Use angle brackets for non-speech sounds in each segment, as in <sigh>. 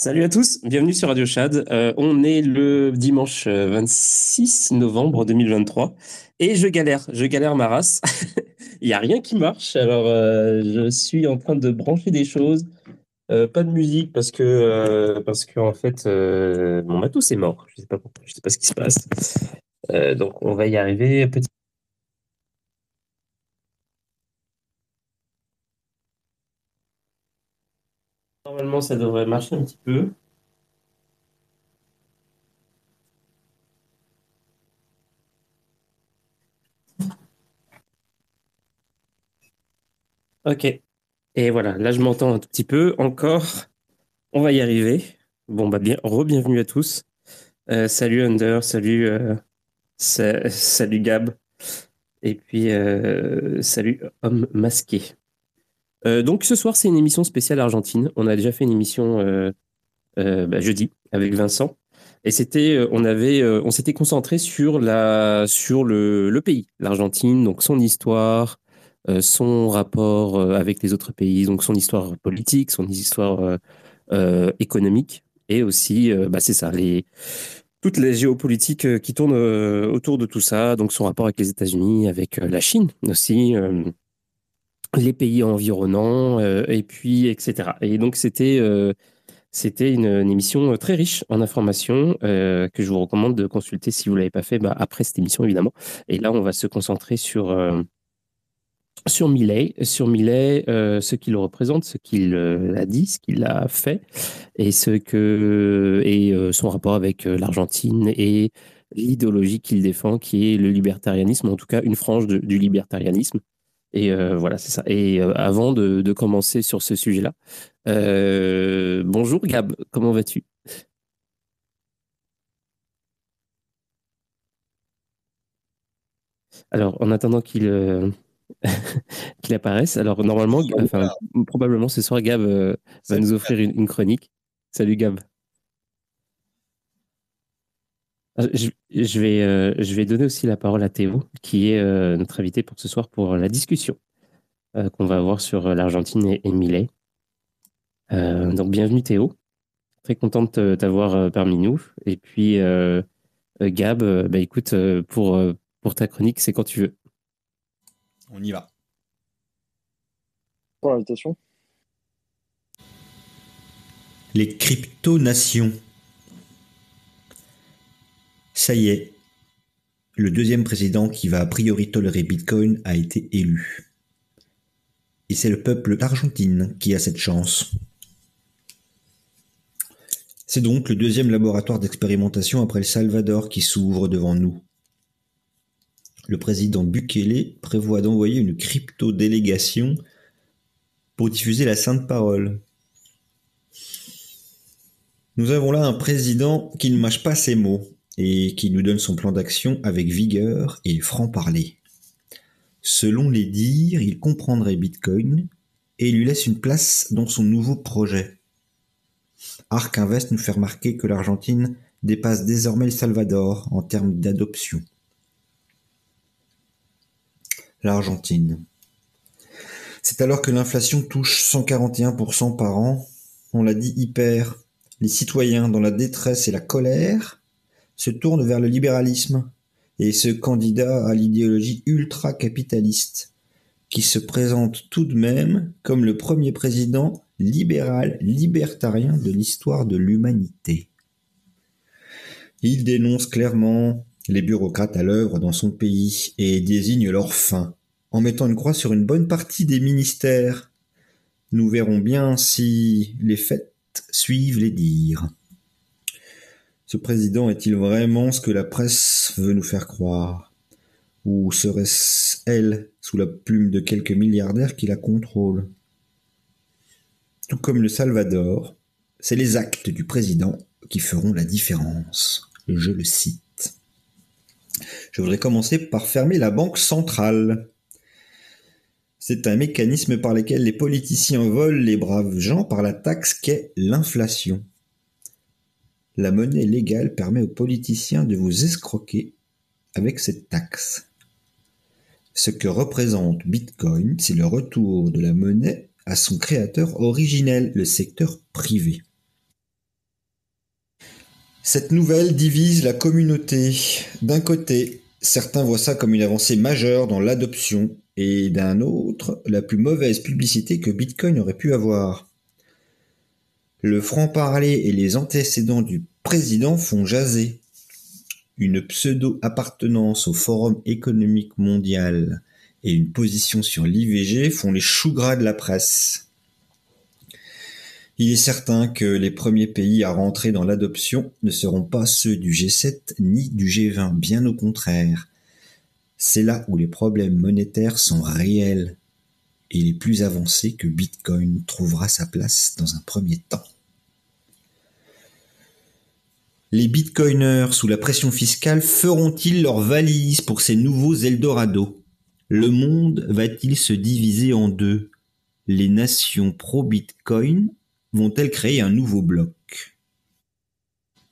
Salut à tous, bienvenue sur Radio Chad. Euh, on est le dimanche 26 novembre 2023 et je galère, je galère ma race. <laughs> Il n'y a rien qui marche, alors euh, je suis en train de brancher des choses. Euh, pas de musique parce que parce que en fait mon matos est mort. Je sais sais pas ce qui se passe. donc on va y arriver petit. Ça devrait marcher un petit peu. Ok. Et voilà, là, je m'entends un tout petit peu. Encore, on va y arriver. Bon, bah, bien, re-bienvenue à tous. Euh, salut Under, salut, euh, salut Gab. Et puis, euh, salut Homme Masqué. Euh, donc ce soir, c'est une émission spéciale Argentine. On a déjà fait une émission euh, euh, bah, jeudi avec Vincent. Et c'était, on avait, on s'était concentré sur la, sur le, le pays, l'Argentine, donc son histoire, son rapport avec les autres pays, donc son histoire politique, son histoire économique, et aussi, bah, c'est ça, les, toutes les géopolitiques qui tournent autour de tout ça, donc son rapport avec les États-Unis, avec la Chine aussi les pays environnants, euh, et puis, etc. Et donc, c'était euh, c'était une, émission très riche en informations euh, que je vous recommande de consulter si vous ne l'avez pas fait bah, après cette émission, évidemment. Et là, on va se concentrer sur, sur Millet, sur Millet, ce qu'il représente, ce qu'il a dit, ce qu'il a fait, et, ce que, et son rapport avec l'Argentine et l'idéologie qu'il défend, qui est le libertarianisme, en tout cas une frange du libertarianisme. Et euh, voilà, c'est ça. Et euh, avant de, commencer sur ce sujet-là, euh, bonjour Gab, comment vas-tu? Alors, en attendant qu'il <laughs> qu'il apparaisse, alors normalement, enfin, probablement ce soir, Gab va nous offrir une, chronique. Salut Gab. Ah, je, vais, euh, je vais donner aussi la parole à Théo, qui est euh, notre invité pour ce soir pour la discussion euh, qu'on va avoir sur l'Argentine et, et donc, bienvenue Théo. Très contente de t'avoir parmi nous. Et puis, Gab, bah, écoute, pour, pour ta chronique, c'est quand tu veux. On y va. Pour l'invitation. Les crypto-nations. Ça y est, le deuxième président qui va a priori tolérer Bitcoin a été élu. Et c'est le peuple d'Argentine qui a cette chance. C'est donc le deuxième laboratoire d'expérimentation après le Salvador qui s'ouvre devant nous. Le président Bukele prévoit d'envoyer une crypto-délégation pour diffuser la sainte parole. Nous avons là un président qui ne mâche pas ses mots et qui nous donne son plan d'action avec vigueur et franc-parler. Selon les dires, il comprendrait Bitcoin et lui laisse une place dans son nouveau projet. Arc Invest nous fait remarquer que l'Argentine dépasse désormais le Salvador en termes d'adoption. L'Argentine. C'est alors que l'inflation touche 141% par an. On l'a dit hyper. Les citoyens dans la détresse et la colère se tourne vers le libéralisme et ce candidat à l'idéologie ultra-capitaliste, qui se présente tout de même comme le premier président libéral libertarien de l'histoire de l'humanité. Il dénonce clairement les bureaucrates à l'œuvre dans son pays et désigne leur fin, en mettant une croix sur une bonne partie des ministères. Nous verrons bien si les faits suivent les dires. Ce président est-il vraiment ce que la presse veut nous faire croire? Ou serait-ce elle, sous la plume de quelques milliardaires qui la contrôlent? Tout comme le Salvador, c'est les actes du président qui feront la différence. Je le cite. Je voudrais commencer par fermer la banque centrale. C'est un mécanisme par lequel les politiciens volent les braves gens par la taxe qu'est l'inflation. La monnaie légale permet aux politiciens de vous escroquer avec cette taxe. Ce que représente Bitcoin, c'est le retour de la monnaie à son créateur originel, le secteur privé. Cette nouvelle divise la communauté. D'un côté, certains voient ça comme une avancée majeure dans l'adoption et d'un autre, la plus mauvaise publicité que Bitcoin aurait pu avoir. Le franc-parler et les antécédents du président font jaser. Une pseudo-appartenance au Forum économique mondial et une position sur l'IVG font les choux gras de la presse. Il est certain que les premiers pays à rentrer dans l'adoption ne seront pas ceux du G7 ni du G20, bien au contraire. C'est là où les problèmes monétaires sont réels et les plus avancés que Bitcoin trouvera sa place dans un premier temps. Les bitcoiners sous la pression fiscale feront-ils leur valise pour ces nouveaux Eldorado? Le monde va-t-il se diviser en deux? Les nations pro-bitcoin vont-elles créer un nouveau bloc?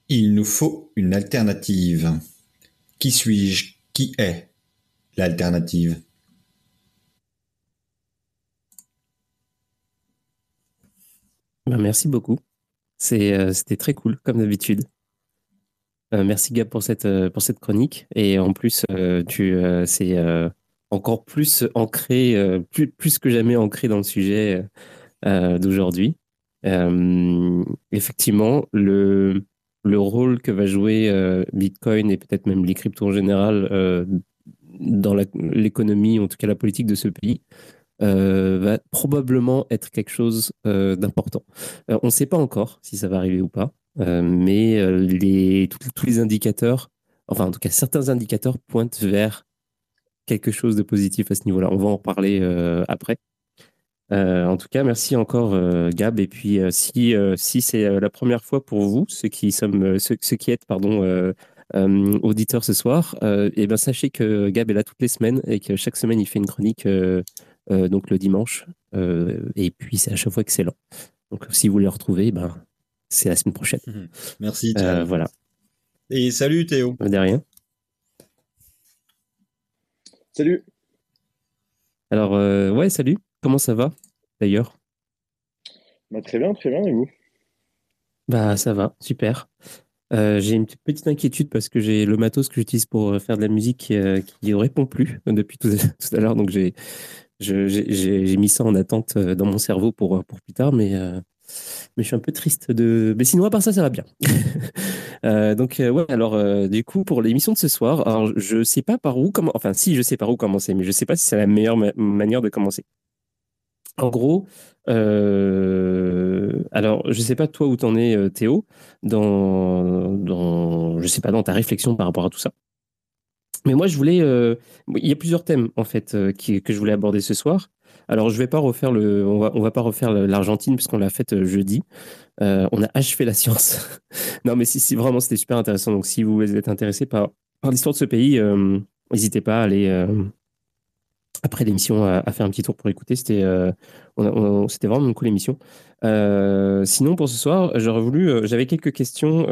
Il nous faut une alternative. Qui suis-je? Qui est l'alternative? Ben, Merci beaucoup. Euh, c'était très cool, comme d'habitude. Euh, merci Gab pour cette, euh, pour cette chronique. Et en plus, tu c'est encore plus ancré, plus, plus que jamais ancré dans le sujet d'aujourd'hui. Euh, effectivement, le, le rôle que va jouer euh, Bitcoin et peut-être même les cryptos en général euh, dans l'économie, en tout cas la politique de ce pays, va probablement être quelque chose d'important. on ne sait pas encore si ça va arriver ou pas, mais tous les indicateurs, enfin en tout cas certains indicateurs pointent vers quelque chose de positif à ce niveau-là. On va en reparler après. Euh, en tout cas, merci encore euh, Gab. Et puis, euh, si, si c'est la première fois pour vous, ceux qui, sommes, ceux, qui êtes pardon, auditeurs ce soir, et eh ben, sachez que Gab est là toutes les semaines et que chaque semaine, il fait une chronique donc le dimanche. et puis, c'est à chaque fois excellent. Donc, si vous voulez le retrouver, ben, c'est la semaine prochaine. Merci. voilà. Et salut Théo. De rien. Salut. Alors, ouais, salut. Comment ça va, d'ailleurs? Bah, Très bien, très bien, et vous? Bah, ça va, super. Euh, j'ai une petite inquiétude parce que j'ai le matos que j'utilise pour euh, faire de la musique qui ne euh, répond plus depuis tout, à l'heure. Donc, j'ai mis ça en attente dans mon cerveau pour, pour plus tard, mais, mais je suis un peu triste de. Mais sinon, à part ça, ça va bien. <laughs> donc, ouais, alors, du coup, pour l'émission de ce soir, alors, je sais pas par où commencer. Enfin, si, je sais par où commencer, mais je sais pas si c'est la meilleure manière de commencer. En gros, euh, alors je sais pas toi où t'en es euh, Théo dans, dans je sais pas dans ta réflexion par rapport à tout ça. Mais moi je voulais euh, il y a plusieurs thèmes en fait qui, que je voulais aborder ce soir. Alors je vais pas refaire le on va va pas refaire l'Argentine puisqu'on l'a faite jeudi. on a achevé la science. <laughs> non mais si, vraiment c'était super intéressant donc si vous êtes intéressé par par l'histoire de ce pays n'hésitez pas à aller après l'émission à, faire un petit tour pour écouter. C'était euh, c'était vraiment une cool émission. Euh, sinon, pour ce soir, j'aurais voulu. Euh, j'avais quelques questions.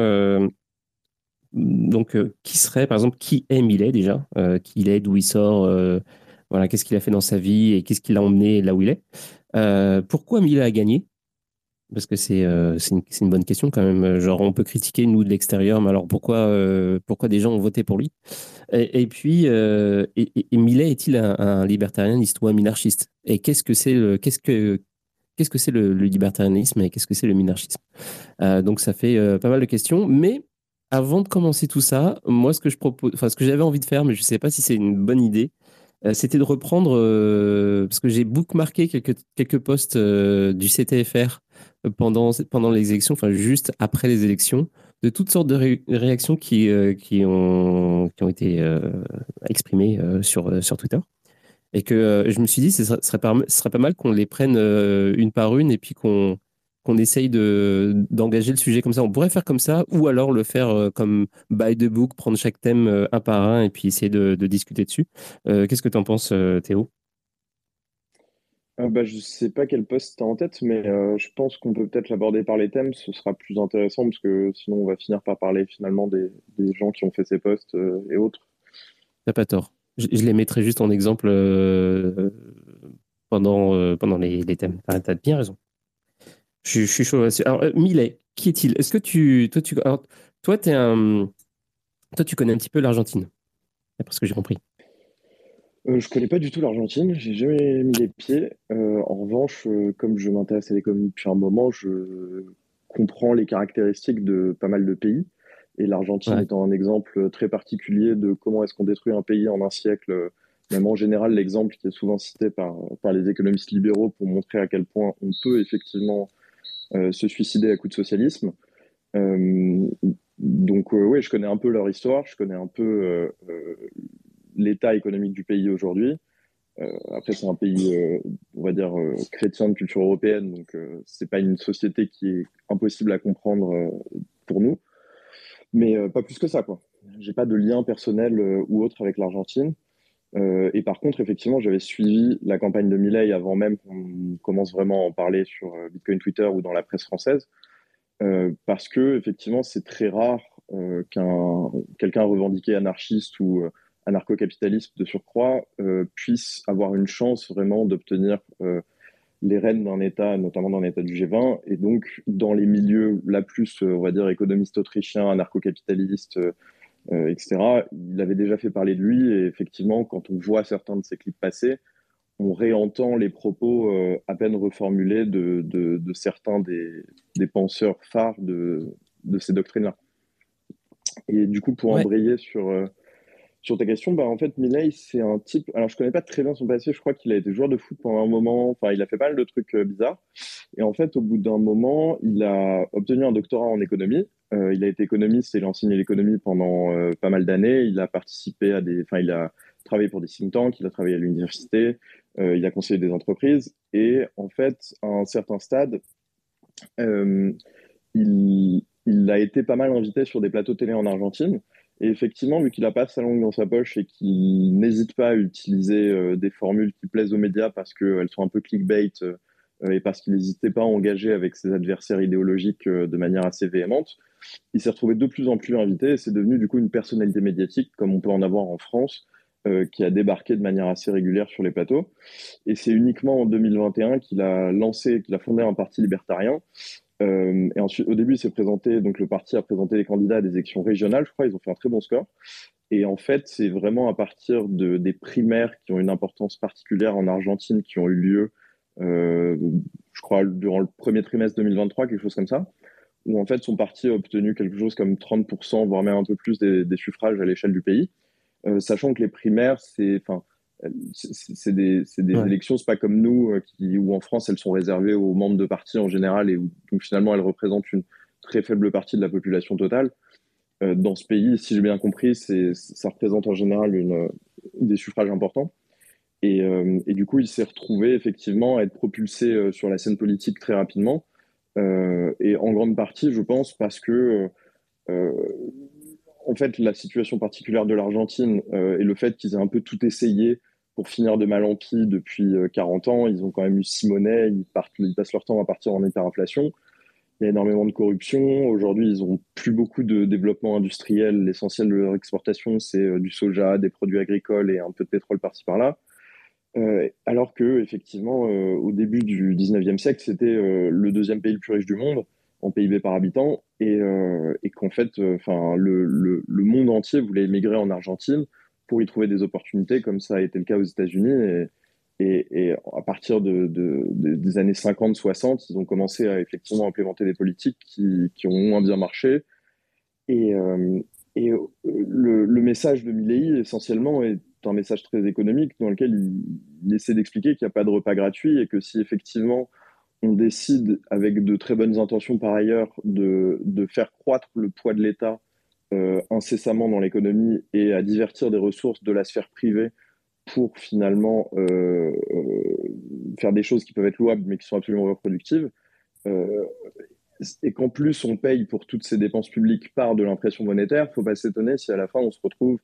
Donc, qui serait, par exemple, qui est Millet déjà Qui il est, d'où il sort Voilà, qu'est-ce qu'il a fait dans sa vie et qu'est-ce qui l'a emmené là où il est Pourquoi Millet a gagné? Parce que c'est une, une, bonne question quand même. Genre, on peut critiquer nous de l'extérieur, mais alors pourquoi, pourquoi des gens ont voté pour lui? Et, puis, euh, et, Millet est-il un, libertarianiste ou un minarchiste? Et qu'est-ce que c'est le, qu'est-ce que, qu'est-ce que c'est le, libertarianisme et qu'est-ce que c'est le minarchisme? Euh, Donc, ça fait euh, pas mal de questions. Mais avant de commencer tout ça, moi, ce que je propose, enfin, ce que j'avais envie de faire, mais je ne sais pas si c'est une bonne idée, c'était de reprendre, parce que j'ai bookmarké quelques, quelques posts du CTFR pendant, pendant les élections, enfin juste après les élections, de toutes sortes de réactions qui, euh, qui, ont, qui ont été euh, exprimées euh, sur, sur Twitter. Et que je me suis dit, ce serait, serait pas mal qu'on les prenne une par une et puis qu'on qu'on essaye d'engager le sujet comme ça. On pourrait faire comme ça, ou alors le faire comme by the book, prendre chaque thème un par un et puis essayer de, de discuter dessus. Qu'est-ce que tu en penses, Théo? Euh, bah, je sais pas quel poste tu as en tête, mais euh, je pense qu'on peut peut-être l'aborder par les thèmes. Ce sera plus intéressant parce que sinon, on va finir par parler finalement des, des gens qui ont fait ces postes euh, et autres. T'as pas tort. Je, les mettrai juste en exemple pendant, pendant les, les thèmes. Tu as bien raison. Je, suis chaud. Alors, Millet, qui est-il? Est-ce que tu. Toi, tu toi, es un... toi, tu connais un petit peu l'Argentine, d'après ce que j'ai compris. Euh, je connais pas du tout l'Argentine, j'ai jamais mis les pieds. Euh, en revanche, euh, comme je m'intéresse à l'économie depuis un moment, je comprends les caractéristiques de pas mal de pays. Et l'Argentine étant un exemple très particulier de comment est-ce qu'on détruit un pays en un siècle, même en général l'exemple qui est souvent cité par, par les économistes libéraux pour montrer à quel point on peut effectivement se suicider à coup de socialisme. donc oui, je connais un peu leur histoire, je connais un peu l'état économique du pays aujourd'hui. Euh, après, c'est un pays, euh, on va dire, euh, chrétien de culture européenne, donc c'est pas une société qui est impossible à comprendre pour nous. Mais pas plus que ça, quoi. J'ai pas de lien personnel ou autre avec l'Argentine. Et par contre, effectivement, j'avais suivi la campagne de Milley avant même qu'on commence vraiment à en parler sur Bitcoin Twitter ou dans la presse française, parce que effectivement, c'est très rare qu'un quelqu'un revendiqué anarchiste ou anarcho-capitaliste de surcroît euh, puisse avoir une chance vraiment d'obtenir euh, les rênes d'un État, notamment dans l'État du G20, et donc dans les milieux la plus, euh, on va dire, économiste autrichien, anarcho-capitaliste, etc., il avait déjà fait parler de lui, et effectivement, quand on voit certains de ses clips passer, on réentend les propos à peine reformulés de, de, certains des, des, penseurs phares de, de ces doctrines-là. Et du coup, pour embrayer sur sur ta question, bah, en fait, Milei, c'est un type. Alors, je connais pas très bien son passé. Je crois qu'il a été joueur de foot pendant un moment. Enfin, il a fait pas mal de trucs euh, bizarres. Et en fait, au bout d'un moment, il a obtenu un doctorat en économie. Euh, il a été économiste et il a enseigné l'économie pendant euh, pas mal d'années. Il a participé à des. Enfin, il a travaillé pour des think tanks. Il a travaillé à l'université. il a conseillé des entreprises. Et en fait, à un certain stade, il, il a été pas mal invité sur des plateaux télé en Argentine. Et effectivement, vu qu'il n'a pas sa langue dans sa poche et qu'il n'hésite pas à utiliser euh, des formules qui plaisent aux médias parce qu'elles sont un peu clickbait euh, et parce qu'il n'hésitait pas à engager avec ses adversaires idéologiques euh, de manière assez véhémente, il s'est retrouvé de plus en plus invité et c'est devenu du coup une personnalité médiatique comme on peut en avoir en France qui a débarqué de manière assez régulière sur les plateaux. Et c'est uniquement en 2021 qu'il a lancé, qu'il a fondé un parti libertarien euh, et ensuite, au début, il s'est présenté, donc le parti a présenté les candidats à des élections régionales, je crois, ils ont fait un très bon score. Et en fait, c'est vraiment à partir de, des primaires qui ont une importance particulière en Argentine, qui ont eu lieu, euh, je crois, durant le premier trimestre 2023, quelque chose comme ça, où en fait son parti a obtenu quelque chose comme 30%, voire même un peu plus des, des suffrages à l'échelle du pays. Euh, sachant que les primaires, c'est, c'est des, des élections, c'est pas comme nous, euh, qui, où en France elles sont réservées aux membres de partis en général et où donc, finalement elles représentent une très faible partie de la population totale. Euh, dans ce pays, si j'ai bien compris, ça représente en général une, des suffrages importants. Et, euh, et du coup, il s'est retrouvé effectivement à être propulsé sur la scène politique très rapidement. Et en grande partie, je pense, parce que en fait, la situation particulière de l'Argentine et le fait qu'ils aient un peu tout essayé pour finir de mal en pis depuis 40 euh, ans. Ils ont quand même eu six monnaies, ils, ils passent leur temps à partir en hyperinflation. Il y a énormément de corruption. Aujourd'hui, ils n'ont plus beaucoup de développement industriel. L'essentiel de leur exportation, c'est euh, du soja, des produits agricoles et un peu de pétrole par-ci par-là. Euh, alors que, effectivement, au début du 19e siècle, c'était le deuxième pays le plus riche du monde en PIB par habitant et, qu'en fait, enfin, le, monde entier voulait émigrer en Argentine pour y trouver des opportunités, comme ça a été le cas aux États-Unis. Et, à partir de, des années 50-60, ils ont commencé à effectivement implémenter des politiques qui, ont moins bien marché. Et, euh, euh, le, le, message de Milley, essentiellement, est un message très économique dans lequel il, essaie d'expliquer qu'il n'y a pas de repas gratuit et que si effectivement on décide, avec de très bonnes intentions par ailleurs, de, de faire croître le poids de l'État euh, incessamment dans l'économie et à divertir des ressources de la sphère privée pour finalement euh, euh, faire des choses qui peuvent être louables mais qui sont absolument reproductives, et qu'en plus on paye pour toutes ces dépenses publiques par de l'impression monétaire, il ne faut pas s'étonner si à la fin on se retrouve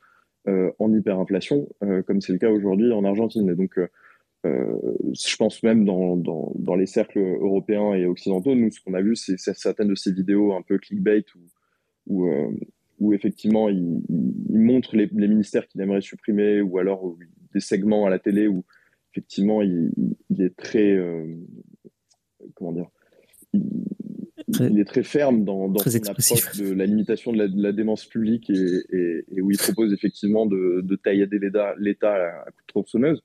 en hyperinflation, comme c'est le cas aujourd'hui en Argentine. Et donc, je pense même dans, dans, les cercles européens et occidentaux, nous, ce qu'on a vu, c'est certaines de ces vidéos un peu clickbait ou où effectivement il, montre les, ministères qu'il aimerait supprimer ou alors des segments à la télé où effectivement il, est très euh, comment dire il est très ferme dans, dans son approche de la limitation de la, démence publique et, et, où il propose effectivement de, de taillader l'État à, coup de tronçonneuse.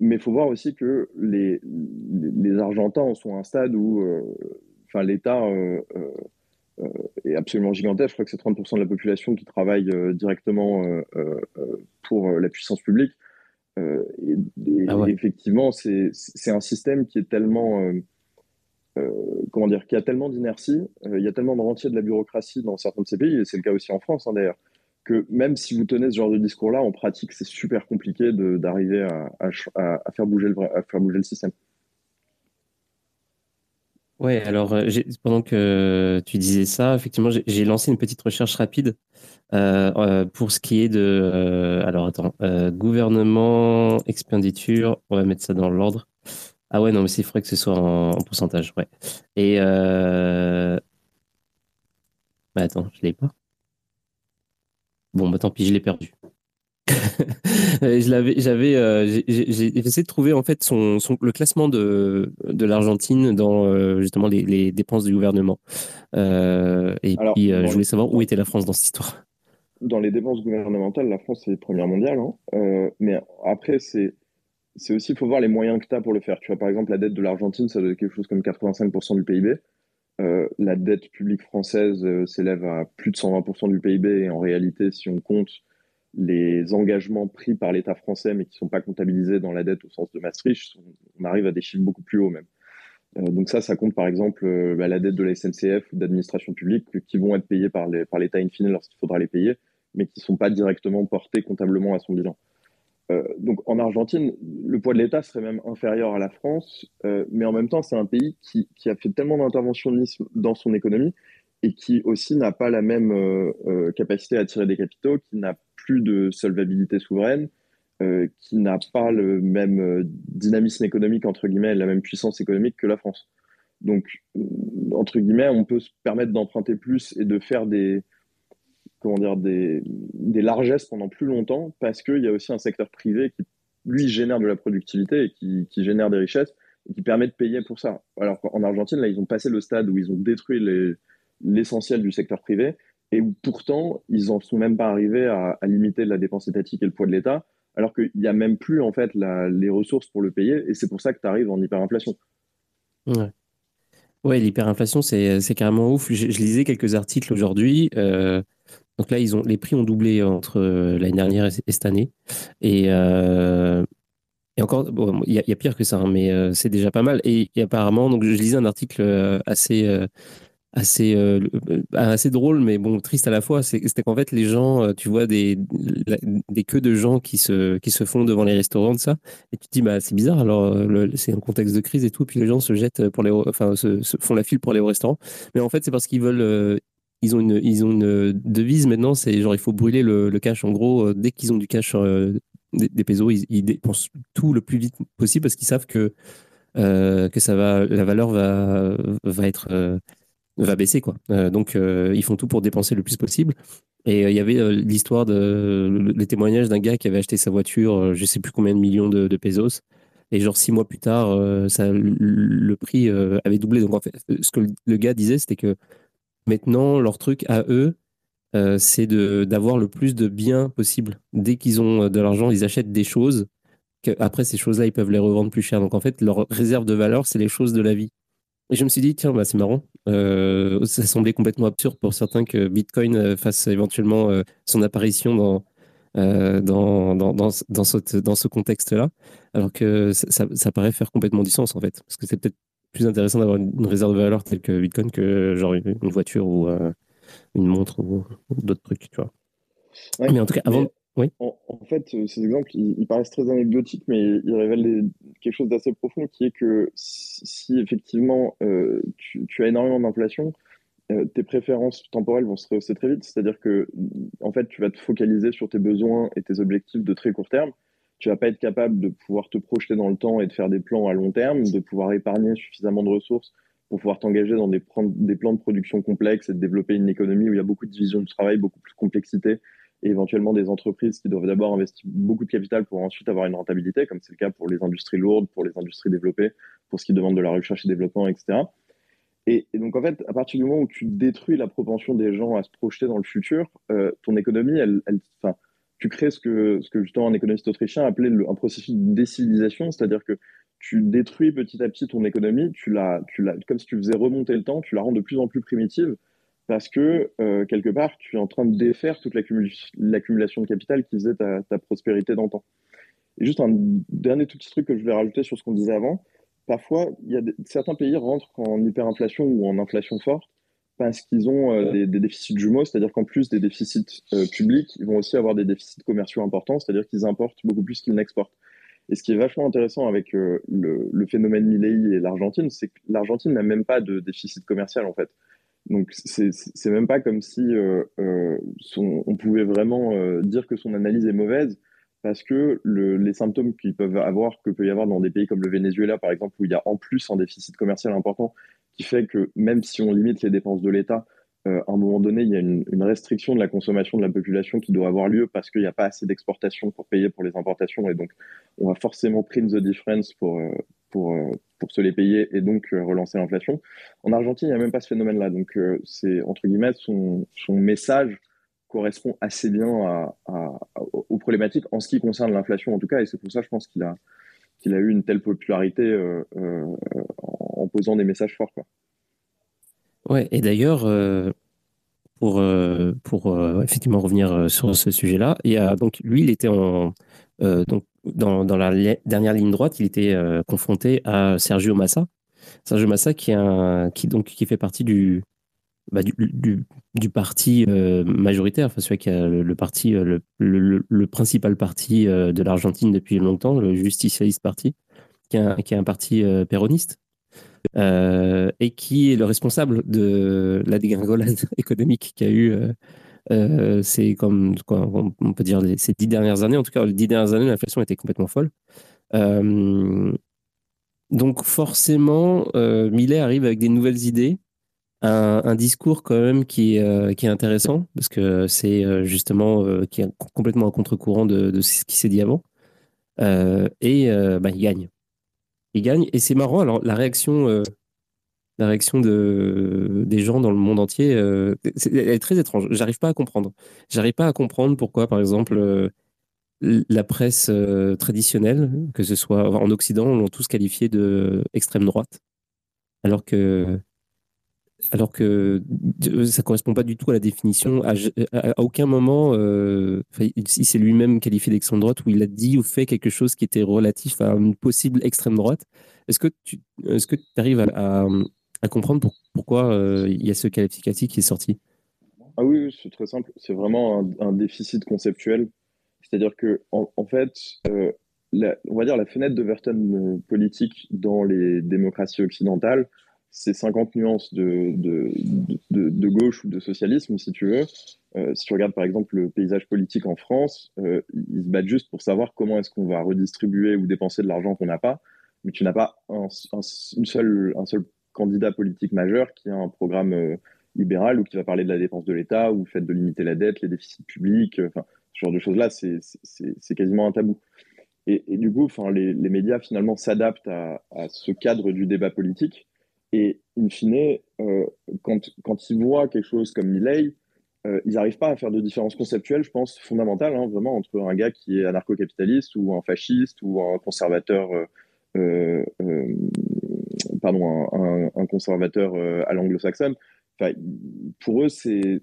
Mais il faut voir aussi que les, les, Argentins sont à un stade où euh, l'État euh, euh, est absolument gigantesque. Je crois que c'est 30% de la population qui travaille directement pour la puissance publique. et, ah effectivement, c'est un système qui est tellement euh, comment dire, qui a tellement d'inertie, euh, il y a tellement de rentiers de la bureaucratie dans certains de ces pays, et c'est le cas aussi en France hein, d'ailleurs, que même si vous tenez ce genre de discours-là, en pratique, c'est super compliqué d'arriver à, à, faire bouger le, à faire bouger le système. Ouais, alors euh, pendant que tu disais ça, effectivement, j'ai lancé une petite recherche rapide pour ce qui est de. alors attends, gouvernement, expenditure, on va mettre ça dans l'ordre. Ah ouais, non, mais c'est vrai que ce soit en, pourcentage, ouais. Et euh... Bah attends, je l'ai pas. Bon, bah tant pis, je l'ai perdu. <laughs> je l'avais, j'avais, euh, j'ai essayé de trouver en fait son, son le classement de, de l'Argentine dans euh, justement les, les, dépenses du gouvernement. Et puis, je voulais savoir où était la France dans cette histoire. Dans les dépenses gouvernementales, la France est première mondiale, hein. mais après c'est c'est aussi, il faut voir les moyens que tu as pour le faire. Tu vois, par exemple, la dette de l'Argentine, ça doit être quelque chose comme 85% du PIB. Euh, la dette publique française euh, s'élève à plus de 120% du PIB. Et en réalité, si on compte les engagements pris par l'État français, mais qui ne sont pas comptabilisés dans la dette au sens de Maastricht, on arrive à des chiffres beaucoup plus hauts même. Euh, donc ça, ça compte par exemple bah, la dette de la SNCF ou d'administration publique qui vont être payées par l'État par in fine lorsqu'il faudra les payer, mais qui ne sont pas directement portées comptablement à son bilan. Euh, donc en Argentine, le poids de l'État serait même inférieur à la France, euh, mais en même temps, c'est un pays qui, a fait tellement d'interventionnisme dans son économie et qui aussi n'a pas la même euh, capacité à attirer des capitaux, qui n'a plus de solvabilité souveraine, qui n'a pas le même dynamisme économique, entre guillemets, la même puissance économique que la France. Donc, entre guillemets, on peut se permettre d'emprunter plus et de faire des, comment dire, des, largesses pendant plus longtemps parce qu'il y a aussi un secteur privé qui, lui, génère de la productivité et qui, génère des richesses et qui permet de payer pour ça. Alors qu'en Argentine, là, ils ont passé le stade où ils ont détruit l'essentiel du secteur privé et où pourtant, ils n'en sont même pas arrivés à, limiter la dépense étatique et le poids de l'État, alors qu'il n'y a même plus, en fait, les ressources pour le payer et c'est pour ça que tu arrives en hyperinflation. Ouais. Ouais, l'hyperinflation, c'est carrément ouf. Je, lisais quelques articles aujourd'hui. Euh, donc là, ils ont, les prix ont doublé entre euh, l'année dernière et, cette année. Et, euh, encore, il y, a pire que ça, hein, mais euh, c'est déjà pas mal. Et, apparemment, donc je lisais un article assez, assez, assez drôle, mais bon, triste à la fois. C'était qu'en fait, les gens, tu vois des, des queues de gens qui se, qui se font devant les restaurants, de ça. Et tu te dis, bah, c'est bizarre. Alors, c'est un contexte de crise et tout. Puis les gens se jettent pour les, enfin, se, font la file pour aller au restaurant. Mais en fait, c'est parce qu'ils veulent, ils ont une, ils ont une devise maintenant, c'est genre il faut brûler le, cash. En gros, euh, dès qu'ils ont du cash, euh, des, pesos, ils, dépensent tout le plus vite possible parce qu'ils savent que, euh, que ça va, la valeur va, va être va baisser quoi. donc ils font tout pour dépenser le plus possible. Et il y avait l'histoire de les témoignages d'un gars qui avait acheté sa voiture, je sais plus combien de millions de, pesos. Et genre six mois plus tard, ça, le, prix avait doublé. Donc en fait, ce que le gars disait, c'était que Maintenant, leur truc à eux, euh, c'est d'avoir le plus de biens possible. Dès qu'ils ont euh, de l'argent, ils achètent des choses. Après, ces choses-là, ils peuvent les revendre plus cher. Donc, en fait, leur réserve de valeur, c'est les choses de la vie. Et je me suis dit, tiens, bah, c'est marrant. Euh, ça semblait complètement absurde pour certains que Bitcoin fasse éventuellement son apparition dans, ce contexte-là. Alors que ça, ça, paraît faire complètement du sens, en fait. Parce que c'est peut-être plus intéressant d'avoir une réserve de valeur telle que Bitcoin que genre une voiture ou euh, une montre ou, d'autres trucs, tu vois. mais en tout cas, avant. Oui. En, fait, euh, ces exemples, ils, paraissent très anecdotiques, mais ils révèlent quelque chose d'assez profond qui est que si, effectivement euh, tu, as énormément d'inflation, tes préférences temporelles vont se rehausser très vite. C'est-à-dire que, en fait, tu vas te focaliser sur tes besoins et tes objectifs de très court terme tu vas pas être capable de pouvoir te projeter dans le temps et de faire des plans à long terme, de pouvoir épargner suffisamment de ressources pour pouvoir t'engager dans des, des, plans de production complexes et de développer une économie où il y a beaucoup de division du travail, beaucoup plus de complexité, et éventuellement des entreprises qui doivent d'abord investir beaucoup de capital pour ensuite avoir une rentabilité, comme c'est le cas pour les industries lourdes, pour les industries développées, pour ce qui demande de la recherche et développement, etc. Et, donc, en fait, à partir du moment où tu détruis la propension des gens à se projeter dans le futur, euh, ton économie, elle, elle, tu crées ce que, ce que justement un économiste autrichien appelait un processus de décivilisation, c'est-à-dire que tu détruis petit à petit ton économie, tu la, comme si tu faisais remonter le temps, tu la rends de plus en plus primitive, parce que euh, quelque part, tu es en train de défaire toute l'accumulation de capital qui faisait ta, ta prospérité d'antan. Et juste un dernier tout petit truc que je vais rajouter sur ce qu'on disait avant, parfois, certains pays rentrent en hyperinflation ou en inflation forte parce qu'ils ont euh, des, déficits jumeaux, c'est-à-dire qu'en plus des déficits euh, publics, ils vont aussi avoir des déficits commerciaux importants, c'est-à-dire qu'ils importent beaucoup plus qu'ils n'exportent. Et ce qui est vachement intéressant avec euh, le, phénomène Milley et l'Argentine, c'est que l'Argentine n'a même pas de déficit commercial en fait. Donc c'est même pas comme si on pouvait vraiment dire que son analyse est mauvaise parce que les symptômes qu'ils peuvent avoir, que peut y avoir dans des pays comme le Venezuela, par exemple, où il y a en plus un déficit commercial important, qui fait que même si on limite les dépenses de l'État, euh, à un moment donné, il y a une, restriction de la consommation de la population qui doit avoir lieu parce qu'il n'y a pas assez d'exportation pour payer pour les importations. Et donc, on va forcément print the difference pour, euh, pour, euh, pour se les payer et donc relancer l'inflation. En Argentine, il n'y a même pas ce phénomène-là. Donc, c'est, entre guillemets, son, son message correspond assez bien aux problématiques en ce qui concerne l'inflation en tout cas. Et c'est pour ça, je pense qu'il a, qu'il a eu une telle popularité euh, euh, en, posant des messages forts. Quoi. Ouais, et d'ailleurs, euh, pour, effectivement revenir sur ce sujet-là, il y a, donc, lui, il était dans, la dernière ligne droite, il était confronté à Sergio Massa. Sergio Massa qui fait partie du, bah, du, parti euh, majoritaire, enfin celui qui a le, parti, euh, le, le, principal parti euh, de l'Argentine depuis longtemps, le Justicialiste Parti, qui est un parti péroniste, et qui est le responsable de la dégringolade <laughs> économique qu'il y a eu. c'est comme on peut dire ces dix dernières années, en tout cas les dix dernières années, l'inflation était complètement folle. donc forcément, Millet arrive avec des nouvelles idées un, discours quand même qui est, euh, est intéressant parce que c'est euh, justement euh, qui est complètement à contre-courant de, ce qui s'est dit avant. et bah, il gagne. Il gagne et c'est marrant. Alors la réaction, la réaction de, des gens dans le monde entier, elle est très étrange. J'arrive pas à comprendre. J'arrive pas à comprendre pourquoi, par exemple, la presse traditionnelle, que ce soit en Occident, l'ont tous qualifié de extrême droite, alors que alors que ça correspond pas du tout à la définition. À, aucun moment, euh, il s'est lui-même qualifié d'extrême droite où il a dit ou fait quelque chose qui était relatif à une possible extrême droite. Est-ce que tu est-ce que arrives à, comprendre pourquoi euh, il y a ce qualificatif qui est sorti? Ah oui, c'est très simple. C'est vraiment un, déficit conceptuel. C'est-à-dire que en, fait, euh, on va dire la fenêtre de Verton politique dans les démocraties occidentales c'est 50 nuances de, de, de, gauche ou de socialisme, si tu veux. Euh, si tu regardes par exemple le paysage politique en France, euh, ils se battent juste pour savoir comment est-ce qu'on va redistribuer ou dépenser de l'argent qu'on n'a pas, mais tu n'as pas un, une seule, un seul candidat politique majeur qui a un programme euh, libéral ou qui va parler de la dépense de l'État ou fait de limiter la dette, les déficits publics, enfin, ce genre de choses-là, c'est quasiment un tabou. Et, du coup, les, les médias finalement s'adaptent à ce cadre du débat politique et in fine, euh, quand, quand, ils voient quelque chose comme Milley, euh, ils n'arrivent pas à faire de différence conceptuelle, je pense, fondamentale, hein, vraiment, entre un gars qui est anarcho-capitaliste ou un fasciste ou un conservateur, euh, pardon, un, conservateur à l'anglo-saxonne. Enfin, pour eux, c'est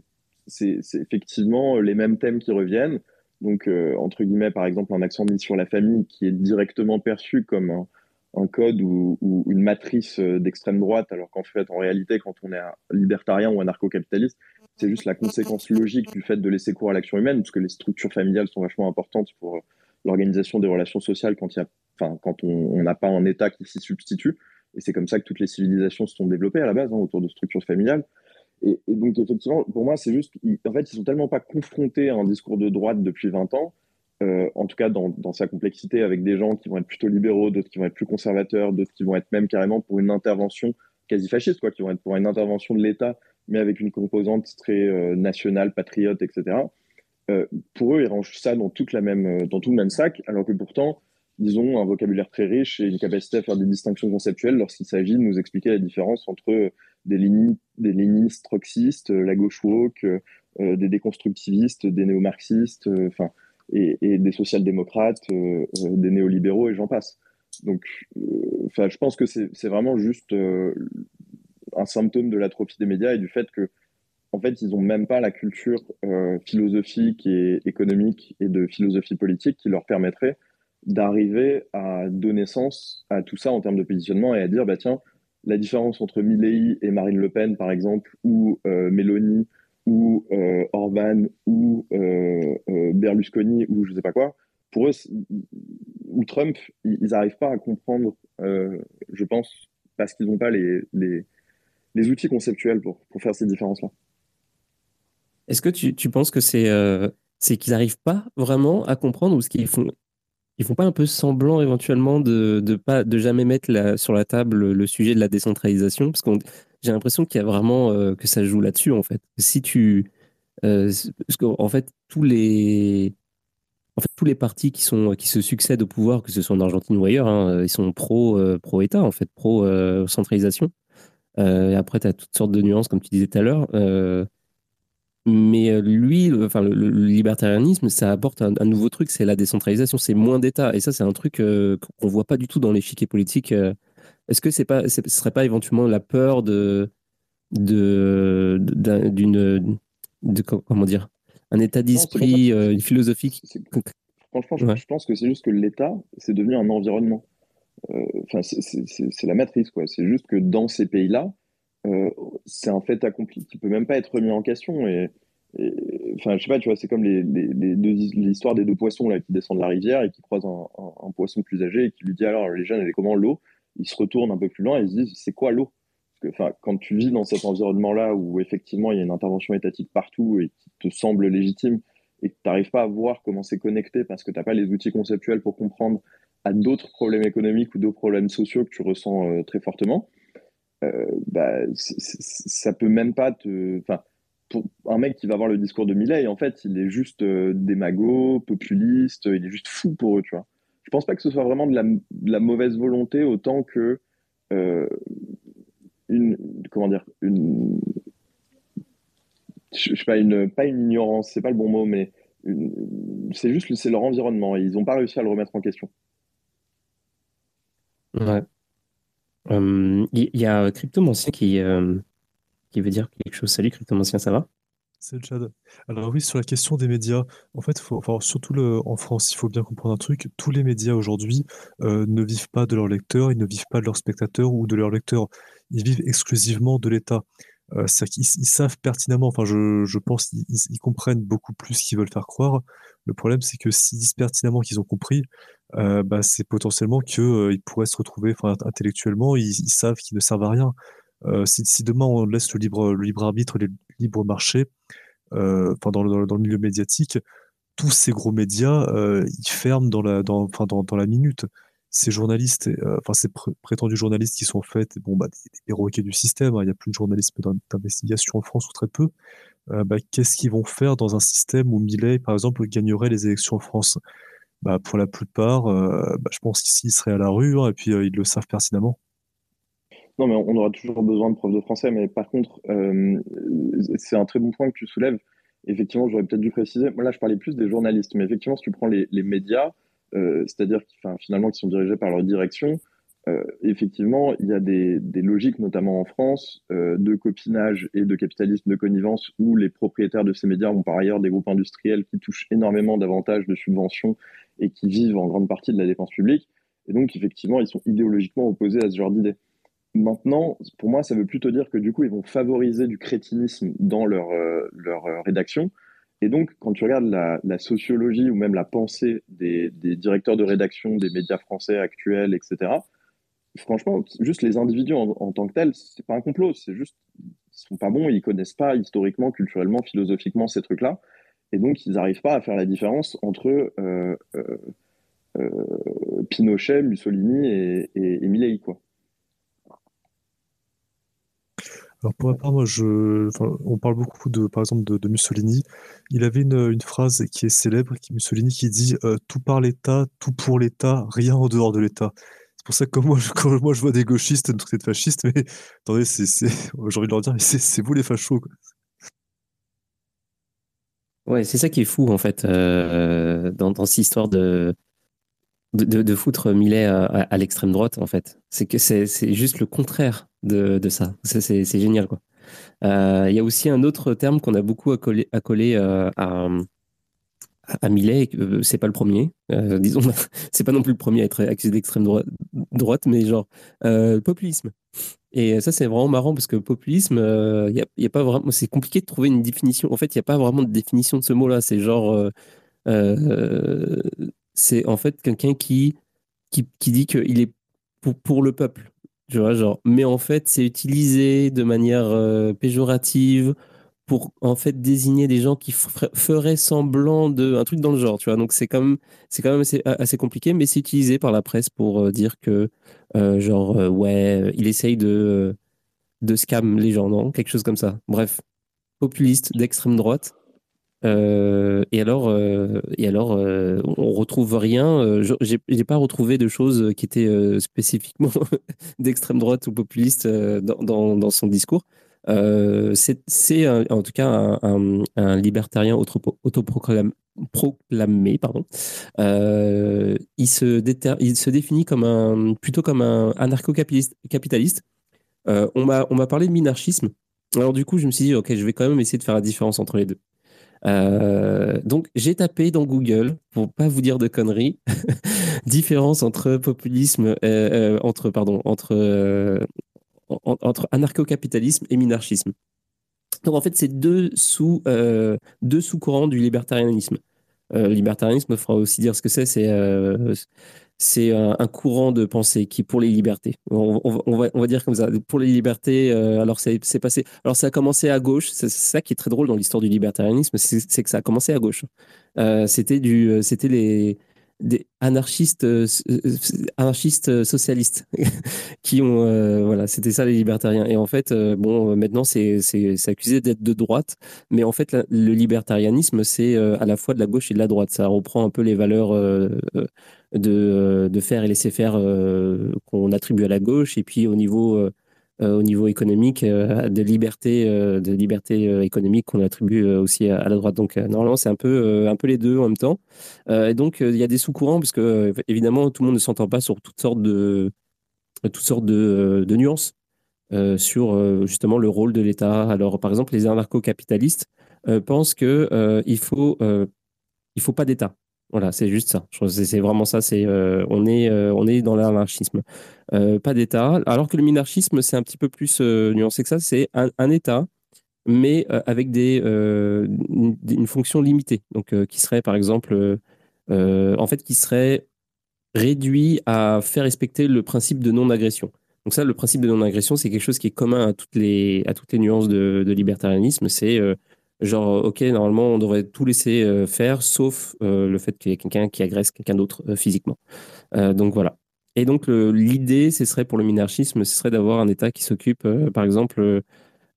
effectivement les mêmes thèmes qui reviennent. Donc, entre guillemets, par exemple, un accent mis sur la famille qui est directement perçu comme un, un code ou, une matrice euh, d'extrême droite, alors qu'en fait, en réalité, quand on est un libertarien ou anarcho-capitaliste, c'est juste la conséquence logique du fait de laisser cours à l'action humaine, parce que les structures familiales sont vachement importantes pour euh, l'organisation des relations sociales quand, y a, enfin, quand on n'a pas un État qui s'y substitue. Et c'est comme ça que toutes les civilisations se sont développées à la base, hein, autour de structures familiales. Et, donc, effectivement, pour moi, c'est juste, en fait, ils sont tellement pas confrontés à un discours de droite depuis 20 ans euh, en tout cas dans, sa complexité, avec des gens qui vont être plutôt libéraux, d'autres qui vont être plus conservateurs, d'autres qui vont être même carrément pour une intervention quasi fasciste, quoi, qui vont être pour une intervention de l'État, mais avec une composante très euh, nationale, patriote, etc. Euh, pour eux, ils rangent ça dans, tout le même sac, alors que pourtant, ils ont un vocabulaire très riche et une capacité à faire des distinctions conceptuelles lorsqu'il s'agit de nous expliquer la différence entre des, des léninistes troxistes, la gauche woke, des déconstructivistes, des néo-marxistes, enfin, et, des social-démocrates, des néolibéraux, et j'en passe. Donc, enfin, je pense que c'est vraiment juste un symptôme de l'atrophie des médias et du fait que en fait, ils n'ont même pas la culture euh, philosophique et économique et de philosophie politique qui leur permettrait d'arriver à donner sens à tout ça en termes de positionnement et à dire, bah tiens, la différence entre Milley et Marine Le Pen, par exemple, ou euh, Mélanie, ou euh, Orban, ou Berlusconi, ou je sais pas quoi, pour eux, ou Trump, ils n'arrivent pas à comprendre, je pense, parce qu'ils n'ont pas les, les, outils conceptuels pour, pour faire ces différences-là. Est-ce que tu, tu, penses que c'est euh, qu'ils n'arrivent pas vraiment à comprendre ou ce qu'ils font ils font pas un peu semblant éventuellement de de de jamais mettre la, sur la table le sujet de la décentralisation? Parce que j'ai l'impression qu'il y a vraiment euh, que ça joue là-dessus en fait. Si tu euh, parce qu'en fait tous les en fait tous les partis qui se succèdent au pouvoir que ce soit en Argentine ou ailleurs hein, ils sont pro pro État en fait pro centralisation. et après tu as toutes sortes de nuances comme tu disais tout à l'heure mais euh, lui, enfin, le, libertarianisme, ça apporte un, nouveau truc, c'est la décentralisation, c'est moins d'État. Et ça, c'est un truc euh, qu'on voit pas du tout dans l'échiquier politique. Euh. Est-ce que c'est pas, ce serait pas éventuellement la peur de, de, d'une, de, comment dire, un état d'esprit, une philosophie Franchement, je, pense que c'est juste que l'État, c'est devenu un environnement. Enfin, c'est la matrice, quoi. C'est juste que dans ces pays-là, euh, c'est un fait accompli qui peut même pas être remis en question. Et, enfin, je sais pas, tu vois, c'est comme l'histoire des deux poissons là qui descendent la rivière et qui croisent un, poisson plus âgé et qui lui dit alors les jeunes, elle est comment l'eau? Ils se retournent un peu plus loin et ils se disent c'est quoi l'eau? Enfin, quand tu vis dans cet environnement-là où effectivement il y a une intervention étatique partout et qui te semble légitime et que tu n'arrives pas à voir comment c'est connecté parce que tu n'as pas les outils conceptuels pour comprendre à d'autres problèmes économiques ou d'autres problèmes sociaux que tu ressens euh, très fortement, euh, bah, ça peut même pas te. Enfin, pour un mec qui va voir le discours de Millet, en fait, il est juste euh, démago, populiste, il est juste fou pour eux, tu vois. Je pense pas que ce soit vraiment de la, mauvaise volonté autant que euh, une. Comment dire Une. Je sais pas, une, pas une ignorance, c'est pas le bon mot, mais c'est juste c'est leur environnement et ils n'ont pas réussi à le remettre en question. Ouais. Euh, il y, a Cryptomancien qui, euh, qui veut dire quelque chose. Salut Cryptomancien, ça va? C'est Chad. Alors oui, sur la question des médias, en fait, enfin, surtout en France, il faut bien comprendre un truc. Tous les médias aujourd'hui euh, ne vivent pas de leurs lecteurs, ils ne vivent pas de leurs spectateurs ou de leurs lecteurs. Ils vivent exclusivement de l'État. Euh, ils, savent pertinemment, enfin, je, pense, ils, ils comprennent beaucoup plus ce qu'ils veulent faire croire. Le problème, c'est que s'ils disent pertinemment qu'ils ont compris, euh, bah, c'est potentiellement qu'ils euh, pourraient se retrouver, intellectuellement, ils, savent qu'ils ne servent à rien. Si, demain on laisse le libre, le libre arbitre, le libre marché, euh, dans, le, milieu médiatique, tous ces gros médias, euh, ils ferment dans la, minute. Ces journalistes, euh, enfin ces prétendus journalistes qui sont faits, bon bah des, des du système. Hein, il n'y a plus de journalisme d'investigation en France ou très peu. Bah, qu'est-ce qu'ils vont faire dans un système où Millet, par exemple, gagnerait les élections en France? Bah, Pour la plupart, je pense qu'ils seraient à la rue, hein, et puis ils le savent pertinemment. Non, mais on aura toujours besoin de profs de français, mais par contre, euh, c'est un très bon point que tu soulèves. Effectivement, j'aurais peut-être dû préciser. Moi, là, je parlais plus des journalistes, mais effectivement, si tu prends les, médias, c'est-à-dire finalement qui sont dirigés par leur direction, euh, effectivement, il y a des, logiques, notamment en France, euh, de copinage et de capitalisme de connivence, où les propriétaires de ces médias ont par ailleurs des groupes industriels qui touchent énormément d'avantages de subventions et qui vivent en grande partie de la dépense publique. Et donc, effectivement, ils sont idéologiquement opposés à ce genre d'idées. Maintenant, pour moi, ça veut plutôt dire que du coup, ils vont favoriser du crétinisme dans leur, euh, leur rédaction. Et donc, quand tu regardes la, sociologie ou même la pensée des, des, directeurs de rédaction des médias français actuels, etc., franchement, juste les individus en, tant que tels, c'est pas un complot, c'est juste, ils sont pas bons, ils connaissent pas historiquement, culturellement, philosophiquement ces trucs-là, et donc ils n'arrivent pas à faire la différence entre euh, euh, euh, Pinochet, Mussolini et, et, quoi. Alors pour ma part, moi, je, on parle beaucoup de, par exemple, de, Mussolini. Il avait une, phrase qui est célèbre, qui Mussolini, qui dit Tout par l'État, tout pour l'État, rien en dehors de l'État pour ça que moi, je, moi je vois des gauchistes nous traiter de fascistes, mais attendez, c'est, <laughs> j'ai envie de leur dire, mais c'est, vous les fachos. Ouais, c'est ça qui est fou en fait euh, dans, cette histoire de, de, foutre Millet à, à, l'extrême droite en fait. C'est que c'est, juste le contraire de, de ça. C'est, génial quoi. Euh, il y a aussi un autre terme qu'on a beaucoup accolé, euh, à, à Millet, euh, c'est pas le premier, euh, disons, <laughs> c'est pas non plus le premier à être accusé d'extrême droite, droite, mais genre euh, populisme. Et ça, c'est vraiment marrant parce que populisme, il y, a, pas vraiment, c'est compliqué de trouver une définition. En fait, il n'y a pas vraiment de définition de ce mot-là. C'est genre, c'est en fait quelqu'un qui, qui, qui dit qu'il est pour, pour, le peuple. Tu vois, genre, mais en fait, c'est utilisé de manière péjorative pour en fait désigner des gens qui feraient semblant de un truc dans le genre, tu vois. Donc c'est quand même c'est quand même assez, compliqué, mais c'est utilisé par la presse pour euh, dire que euh, genre euh, ouais, il essaye de de scam les gens, non, quelque chose comme ça. Bref, populiste d'extrême droite. Et alors, et alors, on retrouve rien. J'ai pas retrouvé de choses qui étaient spécifiquement <laughs> d'extrême droite ou populiste dans, son discours. Euh, c'est en tout cas un, libertarien autoproclamé. pardon. Euh, il, se définit comme un, plutôt comme un anarcho-capitaliste. Euh, on m'a parlé de minarchisme. Alors du coup, je me suis dit, ok, je vais quand même essayer de faire la différence entre les deux. Donc j'ai tapé dans Google pour pas vous dire de conneries <laughs> différence entre populisme entre pardon entre entre anarcho-capitalisme et minarchisme. Donc en fait, c'est deux sous euh, deux sous-courants du libertarianisme. Euh, libertarianisme, il aussi dire ce que c'est. C'est euh, c'est un, courant de pensée qui pour les libertés. On, va, on va, dire comme ça. Pour les libertés, euh, alors c'est passé. Alors ça a commencé à gauche. C'est ça qui est très drôle dans l'histoire du libertarianisme, c'est que ça a commencé à gauche. c'était du, c'était les des anarchistes, euh, euh, anarchistes euh, socialistes <laughs> qui ont, voilà, c'était ça les libertariens. Et en fait, bon, maintenant c'est accusé d'être de droite, mais en fait, le libertarianisme, c'est à la fois de la gauche et de la droite. Ça reprend un peu les valeurs de, de faire et laisser faire qu'on attribue à la gauche, et puis au niveau au niveau économique, euh, de liberté, euh, de liberté économique qu'on attribue aussi à, la droite. Donc normalement, c'est un peu, les deux en même temps. et donc il y a des sous-courants parce que évidemment tout le monde ne s'entend pas sur toutes sortes de nuances. sur justement le rôle de l'État. Alors, par exemple, les anarcho-capitalistes pensent qu'il il faut, il faut pas d'État. Voilà, c'est juste ça. C'est vraiment ça. C'est euh, on est euh, on est dans l'anarchisme, euh, pas d'État. Alors que le minarchisme, c'est un petit peu plus nuancé que ça. C'est un, État, mais avec des une, fonction limitée. Donc, qui serait par exemple, en fait, qui serait réduit à faire respecter le principe de non-agression. Donc ça, le principe de non-agression, c'est quelque chose qui est commun à toutes les à toutes les nuances de, de libertarianisme. C'est Genre, ok, normalement, on devrait tout laisser euh, faire, sauf euh, le fait qu'il y ait quelqu'un qui agresse quelqu'un d'autre euh, physiquement. donc voilà. Et donc l'idée, ce serait pour le minarchisme, ce serait d'avoir un État qui s'occupe, par exemple,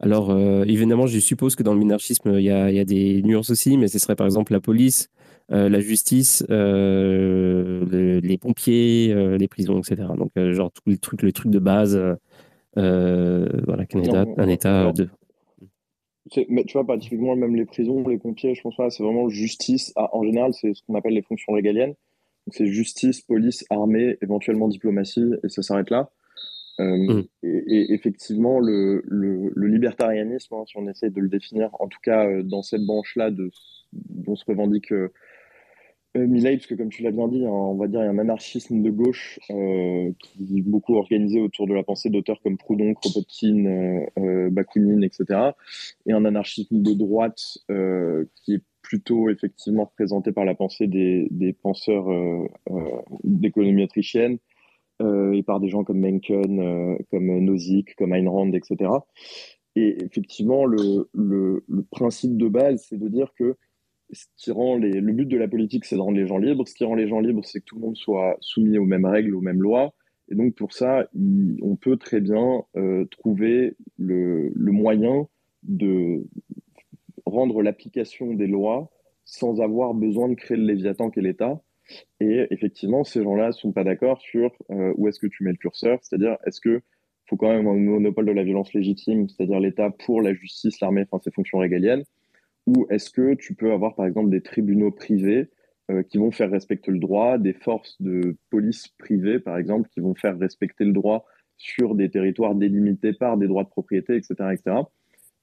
alors évidemment, je suppose que dans le minarchisme, il y a, y a, des nuances aussi, mais ce serait par exemple la police, la justice, les pompiers, les prisons, etc. Donc genre tous les trucs, les trucs de base. voilà, qu'un État, un état de mais tu vois, pas typiquement, même les prisons, les pompiers, je pense pas, c'est vraiment justice. en général, c'est ce qu'on appelle les fonctions régaliennes. Donc, c'est justice, police, armée, éventuellement diplomatie, et ça s'arrête là. Euh, mm. et, effectivement, le, le, le libertarianisme, hein, si on essaie de le définir, en tout cas euh, dans cette branche-là dont se revendique euh, euh, parce que comme tu l'as bien dit, hein, on va dire il y a un anarchisme de gauche euh, qui est beaucoup organisé autour de la pensée d'auteurs comme Proudhon, Kropotkin, euh, euh, Bakounine, etc. Et un anarchisme de droite euh, qui est plutôt effectivement représenté par la pensée des, penseurs d'économie autrichienne et par des gens comme Mencken, comme Nozick, comme Ayn Rand, etc. Et effectivement, le principe de base, c'est de dire que ce qui rend le but de la politique, c'est de rendre les gens libres. Ce qui rend les gens libres, c'est que tout le monde soit soumis aux mêmes règles, aux mêmes lois. Et donc, pour ça, on peut très bien euh, trouver le... moyen de rendre l'application des lois sans avoir besoin de créer le léviathan qu'est l'État. Et effectivement, ces gens-là ne sont pas d'accord sur où est-ce que tu mets le curseur, c'est-à-dire est-ce que faut quand même un monopole de la violence légitime, c'est-à-dire l'État pour la justice, l'armée, enfin ses fonctions régaliennes, ou est-ce que tu peux avoir par exemple des tribunaux privés euh, qui vont faire respecter le droit, des forces de police privées par exemple qui vont faire respecter le droit sur des territoires délimités par des droits de propriété, etc. etc.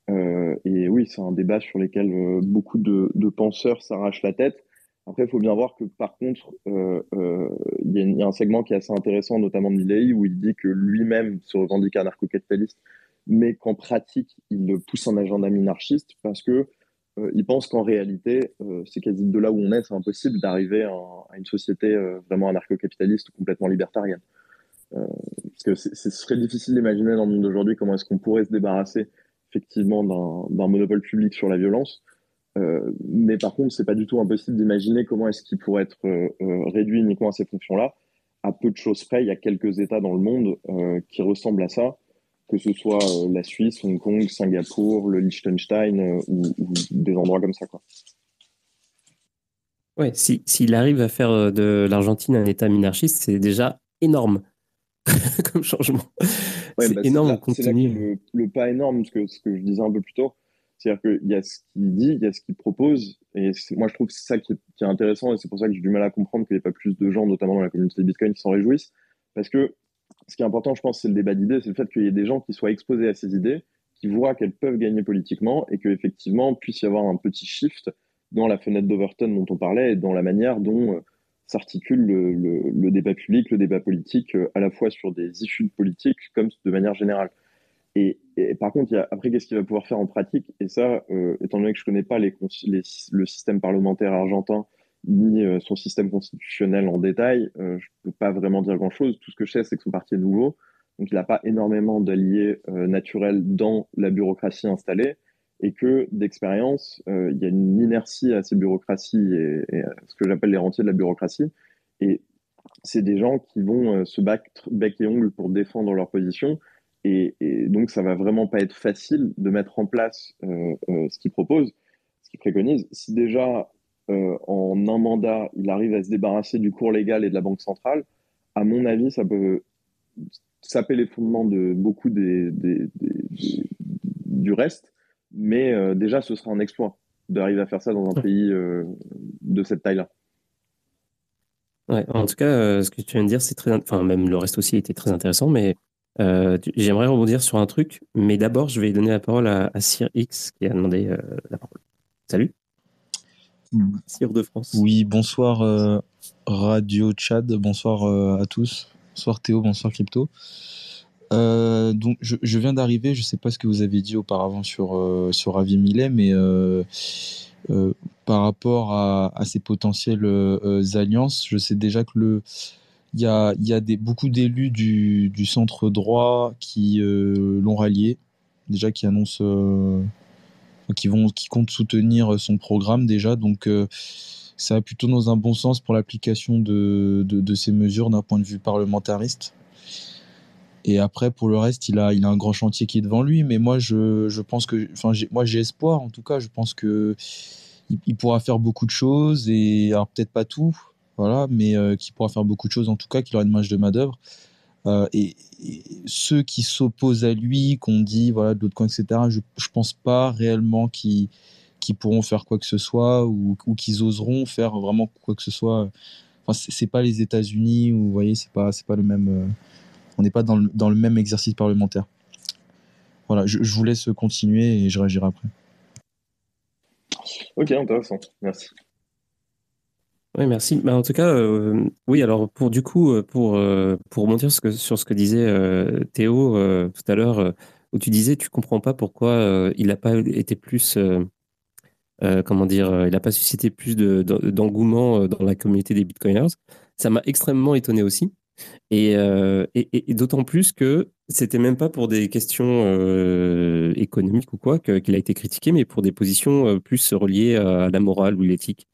Euh, et oui, c'est un débat sur lequel euh, beaucoup de, penseurs s'arrachent la tête. Après, il faut bien voir que par contre, il y, a un segment qui est assez intéressant, notamment de Milley, où il dit que lui-même se revendique anarcho-capitaliste, mais qu'en pratique, il pousse un agenda minarchiste parce que euh, il pense qu'en réalité, c'est quasi de là où on est, c'est impossible d'arriver à, une société vraiment anarcho-capitaliste ou complètement libertarienne. parce que ce serait difficile d'imaginer dans le monde d'aujourd'hui comment est-ce qu'on pourrait se débarrasser effectivement d'un monopole public sur la violence euh, mais par contre, c'est pas du tout impossible d'imaginer comment est-ce qu'il pourrait être euh, euh, réduit uniquement à ces fonctions-là. À peu de choses près, il y a quelques États dans le monde qui ressemblent à ça, que ce soit la Suisse, Hong Kong, Singapour, le Liechtenstein ou, des endroits comme ça. Quoi. Ouais, s'il arrive à faire de l'Argentine un État minarchiste, c'est déjà énorme <laughs> comme changement. c'est bah, énorme. C'est là, le, le, pas énorme, ce que, ce que je disais un peu plus tôt, c'est-à-dire qu'il y a ce qu'il dit, il y a ce qu'il propose, et moi je trouve que c'est ça qui est, intéressant, et c'est pour ça que j'ai du mal à comprendre qu'il n'y ait pas plus de gens, notamment dans la communauté de Bitcoin, qui s'en réjouissent, parce que ce qui est important, je pense, c'est le débat d'idées, c'est le fait qu'il y ait des gens qui soient exposés à ces idées, qui voient qu'elles peuvent gagner politiquement, et qu'effectivement, puisse y avoir un petit shift dans la fenêtre d'Overton dont on parlait, et dans la manière dont euh, s'articule le, débat public, le débat politique, euh, à la fois sur des issues politiques comme de manière générale. Et, par contre, après, qu'est-ce qu'il va pouvoir faire en pratique? Et ça, euh, étant donné que je ne connais pas le système parlementaire argentin ni euh, son système constitutionnel en détail, euh, je ne peux pas vraiment dire grand-chose. Tout ce que je sais, c'est que son parti est nouveau. Donc, il n'a pas énormément d'alliés naturels dans la bureaucratie installée. Et que, d'expérience, il y a une inertie à ces bureaucraties et, et ce que j'appelle les rentiers de la bureaucratie. Et c'est des gens qui vont se battre bec et ongle pour défendre leur position et, donc, ça va vraiment pas être facile de mettre en place euh, euh, ce qu'il propose, ce qu'il préconise. Si déjà, euh, en un mandat, il arrive à se débarrasser du cours légal et de la Banque centrale, à mon avis, ça peut saper les fondements de beaucoup des, du reste. Mais déjà, ce sera un exploit d'arriver à faire ça dans un pays de cette taille-là. Ouais, en tout cas, ce que tu viens de dire, c'est très, enfin même le reste aussi était très intéressant, mais euh, j'aimerais rebondir sur un truc, mais d'abord, je vais donner la parole à, Sir X qui a demandé euh, la parole. Salut. Sir de France. Oui, bonsoir euh, Radio Chad, bonsoir à tous. Bonsoir Théo, bonsoir Crypto. donc, je, viens d'arriver, je ne sais pas ce que vous avez dit auparavant sur, sur Ravi Millet, mais par rapport à, à ces potentielles alliances, je sais déjà que le il y a, y a des, beaucoup d'élus du, du, centre droit qui euh, l'ont rallié, déjà qui annoncent, euh, qui, vont, qui comptent soutenir son programme déjà. Donc euh, ça va plutôt dans un bon sens pour l'application de, de, ces mesures d'un point de vue parlementariste. Et après, pour le reste, il a, il a un grand chantier qui est devant lui. Mais moi, je, je pense que, enfin, moi, j'ai espoir. En tout cas, je pense que il, pourra faire beaucoup de choses et alors peut-être pas tout, voilà, mais euh, qui pourra faire beaucoup de choses en tout cas, qui aura une marge de main-d'œuvre. Euh, et, ceux qui s'opposent à lui, qu'on dit voilà de l'autre etc. Je, je pense pas réellement qu'ils pourront faire quoi que ce soit ou, ou qu'ils oseront faire vraiment quoi que ce soit. Enfin, c'est pas les États-Unis ou vous voyez, c'est pas c'est pas le même. Euh, on n'est pas dans le, dans le, même exercice parlementaire. Voilà, je, je vous laisse continuer et je réagirai après. Ok, intéressant. Merci. Oui, merci. Bah, en tout cas, euh, oui, alors pour du coup, euh, pour, euh, pour rebondir sur ce que, disait Théo tout à l'heure, où tu disais, tu comprends pas pourquoi il n'a pas été plus, comment dire, il n'a pas suscité plus d'engouement dans la communauté des Bitcoiners. Ça m'a extrêmement étonné aussi. Et, et, d'autant plus que c'était même pas pour des questions économiques ou quoi qu'il a été critiqué, mais pour des positions plus reliées à la morale ou l'éthique.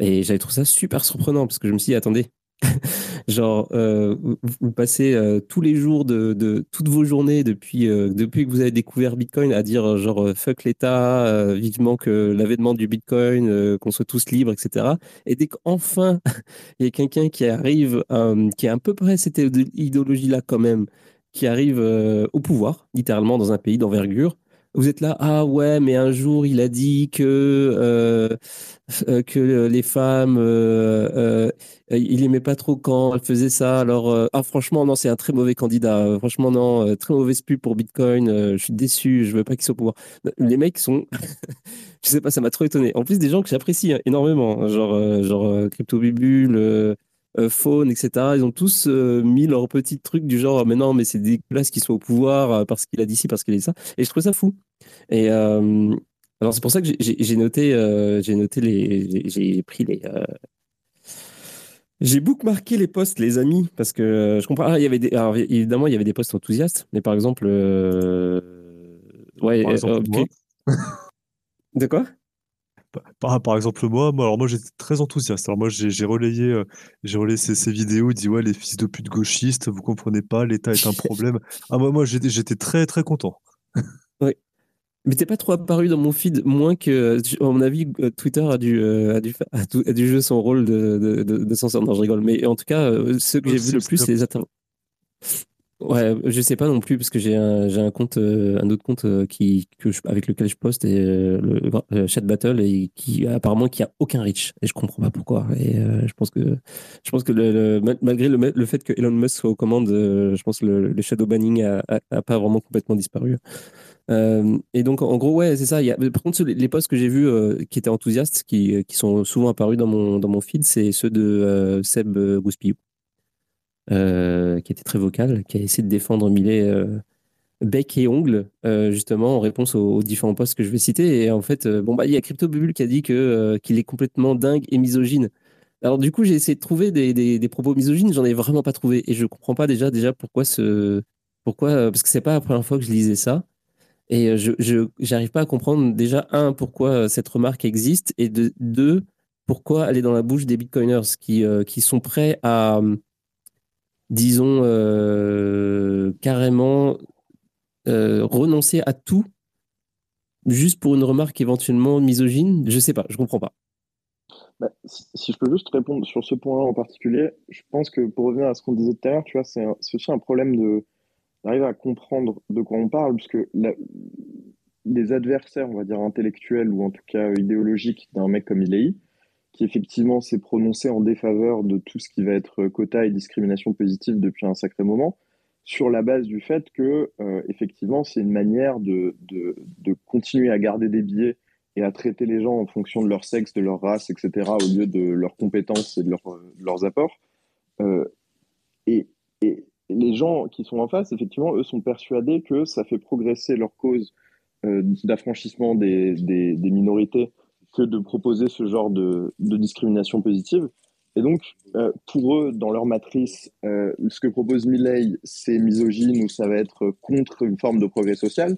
Et j'avais trouvé ça super surprenant parce que je me suis dit, attendez, <laughs> genre, euh, vous, passez euh, tous les jours de, toutes vos journées depuis, euh, depuis que vous avez découvert Bitcoin à dire genre fuck l'État, vivement que l'avènement du Bitcoin, qu'on soit tous libres, etc. Et dès qu'enfin <laughs> il y a quelqu'un qui arrive, qui a à peu près cette idéologie-là quand même, qui arrive au pouvoir, littéralement dans un pays d'envergure, vous êtes là, ah ouais, mais un jour il a dit que, euh, euh, que les femmes, euh, il aimait pas trop quand elles faisaient ça. Alors, ah franchement, non, c'est un très mauvais candidat. Franchement, non, très mauvaise pub pour Bitcoin. Je suis déçu, je veux pas qu'il soit au pouvoir. Les mecs sont, <laughs> je sais pas, ça m'a trop étonné. En plus, des gens que j'apprécie hein, énormément, hein, genre, genre Crypto euh, Faune, etc. Ils ont tous euh, mis leur petit truc du genre, mais non, mais c'est dégueulasse qu'il soit au pouvoir euh, parce qu'il a dit ci, parce qu'il a dit ça. Et je trouve ça fou. Et euh, alors, c'est pour ça que j'ai- noté, j'ai noté les, j'ai pris les. j'ai bookmarké les posts, les amis, parce que je comprends. Ah, il y avait des, alors, évidemment, il y avait des posts enthousiastes, mais par exemple, ouais, Par exemple. De quoi? Par, par exemple, moi, moi, alors moi j'étais très enthousiaste. Alors moi j'ai relayé, euh, j'ai relayé ces, ces vidéos, il dit ouais les fils de pute gauchistes, vous comprenez pas, l'État est un problème. Ah moi, moi j'étais très très content. <laughs> Oui. Mais t'es pas trop apparu dans mon feed, moins que, à mon avis, euh, Twitter a dû, euh, a dû, a dû, a dû jouer son rôle de, de, de, de censeur. Non, je rigole. Mais en tout cas, ceux que j'ai vu le plus, c'est les intervenants. Ouais, je sais pas non plus parce que j'ai un, compte, euh, un autre compte euh, qui, avec lequel je poste et euh, le chat battle et qui apparemment qui a aucun reach et je comprends pas pourquoi. Et je pense que, je pense que malgré le, fait que Elon Musk soit aux commandes, je pense que le, shadow banning a, pas vraiment complètement disparu. Et donc en gros ouais c'est ça. Par contre les posts que j'ai vus qui étaient enthousiastes, qui, sont souvent apparus dans mon dans mon feed, c'est ceux de Seb Gouspillou euh, qui était très vocal, qui a essayé de défendre Millet euh, bec et ongle, euh, justement, en réponse aux, différents posts que je vais citer. Et en fait, bon, bah, il y a Crypto Bubble qui a dit que, qu'il est complètement dingue et misogyne. Alors, du coup, j'ai essayé de trouver des, des, propos misogynes, j'en ai vraiment pas trouvé. Et je comprends pas déjà, déjà pourquoi ce. Pourquoi, parce que c'est pas la première fois que je lisais ça. Et je, j'arrive pas à comprendre, déjà, un, pourquoi cette remarque existe, et de, deux, pourquoi elle est dans la bouche des bitcoiners qui, qui sont prêts à disons, euh, carrément euh, renoncer à tout juste pour une remarque éventuellement misogyne? Je sais pas, je comprends pas. Bah, si, je peux juste répondre sur ce point en particulier, je pense que pour revenir à ce qu'on disait tout à l'heure, tu vois, c'est aussi un problème de d'arriver à comprendre de quoi on parle, puisque la- les adversaires, on va dire intellectuels ou en tout cas idéologiques d'un mec comme Ilei, qui effectivement s'est prononcé en défaveur de tout ce qui va être quota et discrimination positive depuis un sacré moment, sur la base du fait que euh, effectivement c'est une manière de, de, de continuer à garder des billets et à traiter les gens en fonction de leur sexe, de leur race, etc., au lieu de leurs compétences et de, de leurs apports. Euh, et, et les gens qui sont en face, effectivement, eux sont persuadés que ça fait progresser leur cause euh, d'affranchissement des, des minorités que de proposer ce genre de, discrimination positive. Et donc, euh, pour eux, dans leur matrice, euh, ce que propose Milley, c'est misogyne ou ça va être contre une forme de progrès social.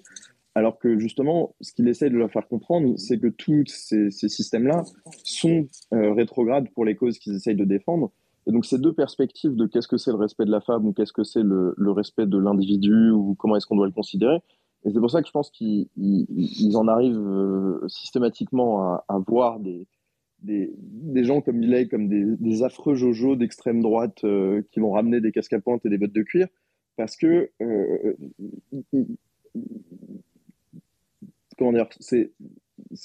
Alors que justement, ce qu'il essaie de leur faire comprendre, c'est que tous ces, ces systèmes-là sont euh, rétrogrades pour les causes qu'ils essayent de défendre. Et donc, ces deux perspectives de qu'est-ce que c'est le respect de la femme ou qu'est-ce que c'est le, le respect de l'individu ou comment est-ce qu'on doit le considérer. Et c'est pour ça que je pense qu'ils ils- ils en arrivent euh, systématiquement à, voir des, gens comme Millet comme des, affreux jojo d'extrême droite euh, qui vont ramener des casques à pointe et des bottes de cuir parce que euh, comment dire, c'est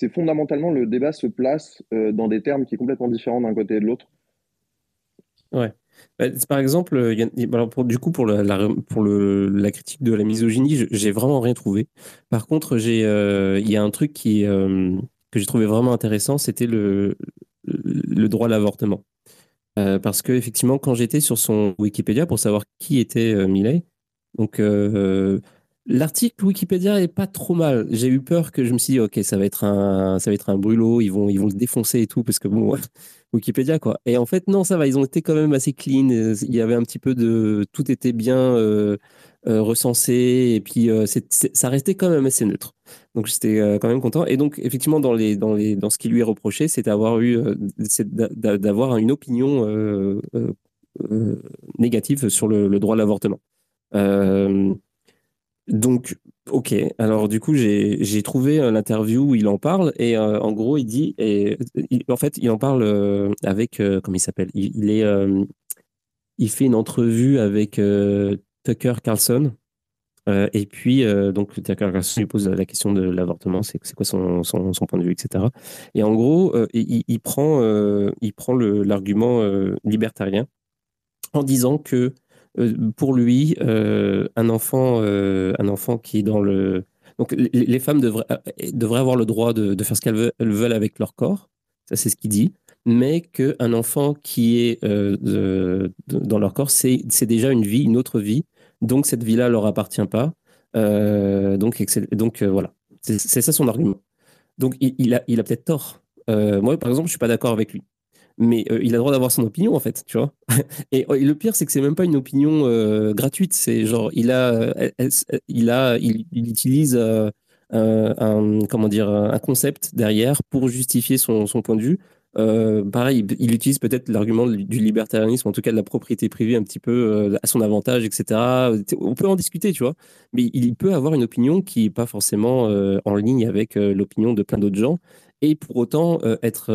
fondamentalement le débat se place dans des termes qui est complètement différents d'un côté et de l'autre. Ouais. Bah, par exemple, euh, alors pour, du coup, pour, la, critique de la misogynie, j'ai vraiment rien trouvé. Par contre, euh, il y a un truc qui, euh, que j'ai trouvé vraiment intéressant, c'était le, droit à l'avortement. Parce que effectivement, quand j'étais sur son Wikipédia pour savoir qui était Milei, donc l'article Wikipédia est pas trop mal. J'ai eu peur que je me suis dit, ok, ça va être un, ça va être un brûlot, ils vont, ils vont le défoncer et tout, parce que bon, <laughs> Wikipédia quoi. Et en fait, non, ça va, ils ont été quand même assez clean. Il y avait un petit peu de, tout était bien euh, euh, recensé et puis euh, ça restait quand même assez neutre. Donc j'étais quand même content. Et donc effectivement, dans les, dans les, dans ce qui lui est reproché, c'est d'avoir eu, d'avoir une opinion négative sur le, le droit à l'avortement. donc, ok. Alors, du coup, j'ai trouvé l'interview où il en parle et en gros, il dit, et en fait, il en parle avec, comment il s'appelle? Il, est, il fait une entrevue avec Tucker Carlson. Euh, et puis, euh, donc, Tucker Carlson lui pose la question de l'avortement, c'est quoi son, son, point de vue, etc. Et en gros, euh, il, prend, il prend l'argument libertarien en disant que pour lui, un, enfant, un enfant qui est dans le... Donc, les, femmes devraient, devraient avoir le droit de, faire ce qu'elles veulent, avec leur corps, ça c'est ce qu'il dit mais qu'un enfant qui est dans leur corps, c'est déjà une vie, une autre vie, donc cette vie-là leur appartient pas. Euh, donc euh, voilà, c'est ça son argument. Donc il, a, il a peut-être tort. Euh, moi, par exemple, je suis pas d'accord avec lui. Mais il a le droit d'avoir son opinion, en fait, tu vois. <laughs> Et, le pire, c'est que c'est même pas une opinion gratuite. C'est genre, il a, il a, il, utilise un, comment dire, un concept derrière pour justifier son, point de vue. Euh, pareil, il utilise peut-être l'argument du libertarianisme, en tout cas de la propriété privée un petit peu euh, à son avantage, etc. On peut en discuter, tu vois, mais il peut avoir une opinion qui n'est pas forcément euh, en ligne avec l'opinion de plein d'autres gens, et pour autant être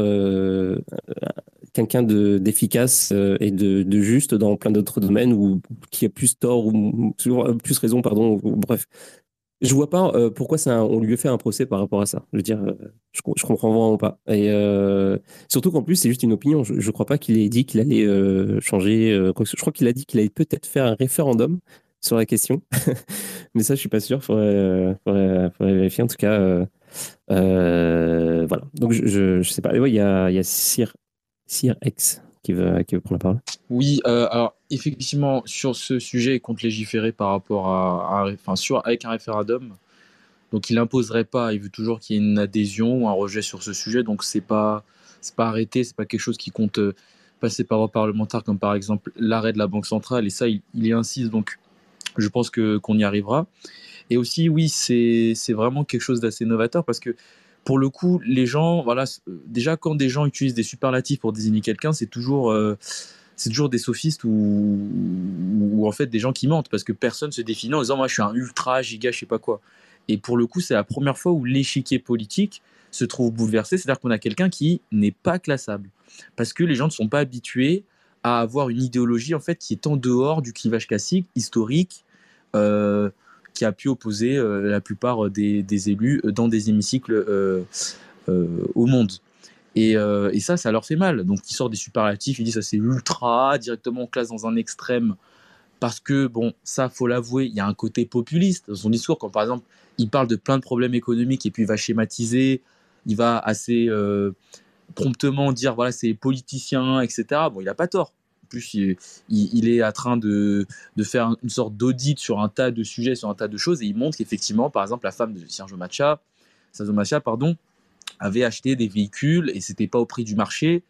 quelqu'un d'efficace et de, de, juste dans plein d'autres domaines ou qui a plus tort ou plus raison, pardon, bref je vois pas euh, pourquoi ça, on lui fait un procès par rapport à ça. Je veux dire, euh, je, je, comprends vraiment pas. Et euh, surtout qu'en plus, c'est juste une opinion. Je, ne crois pas qu'il ait dit qu'il allait changer. je crois qu'il a dit qu'il allait peut-être faire un référendum sur la question. <laughs> Mais ça, je suis pas sûr. Faudrait, faudrait, faudrait vérifier. En tout cas, voilà. Donc, je, je, sais pas. il y a, y Sir, Sir X qui veut, qui veut prendre la parole. Oui, euh, alors effectivement, sur ce sujet, il compte légiférer par rapport à, enfin, avec un référendum. Donc il n'imposerait pas, il veut toujours qu'il y ait une adhésion ou un rejet sur ce sujet. Donc c'est pas, c'est pas arrêté, c'est pas quelque chose qui compte euh, passer par voie parlementaire, comme par exemple l'arrêt de la Banque centrale. Et ça, il, il y insiste. Donc je pense que qu'on y arrivera. Et aussi, oui, c'est vraiment quelque chose d'assez novateur parce que pour le coup, les gens, voilà, déjà quand des gens utilisent des superlatifs pour désigner quelqu'un, c'est toujours, euh, toujours des sophistes ou, ou, en fait des gens qui mentent parce que personne se définit en disant moi je suis un ultra giga, je sais pas quoi. Et pour le coup, c'est la première fois où l'échiquier politique se trouve bouleversé, c'est-à-dire qu'on a quelqu'un qui n'est pas classable parce que les gens ne sont pas habitués à avoir une idéologie en fait qui est en dehors du clivage classique, historique. Euh, qui a pu opposer euh, la plupart des, élus dans des hémicycles euh, euh, au monde. Et, ça, ça leur fait mal. Donc, ils sortent des superlatifs, ils disent ça c'est ultra, directement on classe dans un extrême. Parce que, bon, ça, faut l'avouer, il y a un côté populiste dans son discours. Quand, par exemple, il parle de plein de problèmes économiques et puis il va schématiser, il va assez promptement dire, voilà, c'est politicien, etc. Bon, il n'a pas tort plus, il, est en train de, faire une sorte d'audit sur un tas de sujets, sur un tas de choses, et il montre qu'effectivement, par exemple, la femme de Sergio Macha, Macha, pardon, avait acheté des véhicules et c'était pas au prix du marché,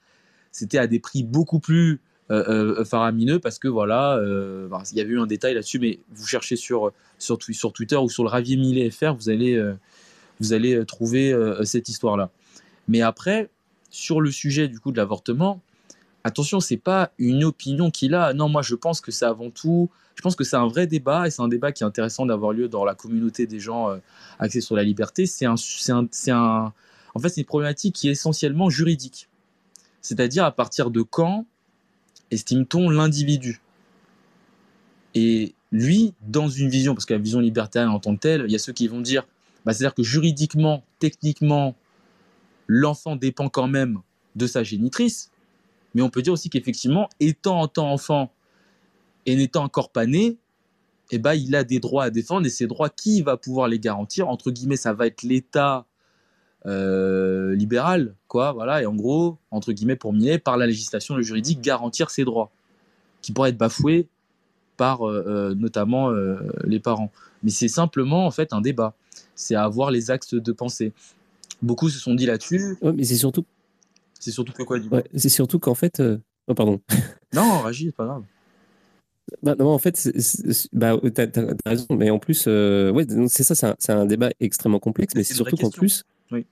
c'était à des prix beaucoup plus euh, euh, faramineux parce que voilà, euh, il y avait eu un détail là-dessus, mais vous cherchez sur, sur, sur, Twitter ou sur le Ravier Millet FR, vous allez, vous allez trouver cette histoire-là. Mais après, sur le sujet du coup de l'avortement, attention, c'est pas une opinion qu'il a. Non, moi, je pense que c'est avant tout. Je pense que c'est un vrai débat et c'est un débat qui est intéressant d'avoir lieu dans la communauté des gens euh, axés sur la liberté. C'est un, c'est un, en fait, c'est une problématique qui est essentiellement juridique. C'est-à-dire à partir de quand estime-t-on l'individu? Et lui, dans une vision, parce que la vision libertaire en tant que telle, il y a ceux qui vont dire, bah, c'est-à-dire que juridiquement, techniquement, l'enfant dépend quand même de sa génitrice, mais on peut dire aussi qu'effectivement, étant en tant enfant et n'étant encore pas né, eh ben, il a des droits à défendre et ces droits, qui va pouvoir les garantir? Entre guillemets, ça va être l'État euh, libéral, quoi, voilà, et en gros, entre guillemets, pour Millet, par la législation, le juridique, garantir ses droits, qui pourraient être bafoués par euh, euh, notamment les parents. Mais c'est simplement, en fait, un débat. C'est avoir les axes de pensée. Beaucoup se sont dit là-dessus. Oui, mais c'est surtout c'est surtout que quoi C'est surtout qu'en fait. Euh, oh, pardon. <laughs> Non, réagis, c'est pas grave. Bah, non, en fait, bah, t'as, as raison, mais en plus, euh, ouais, c'est ça, c'est un, un, débat extrêmement complexe, mais c'est surtout qu'en plus. Oui.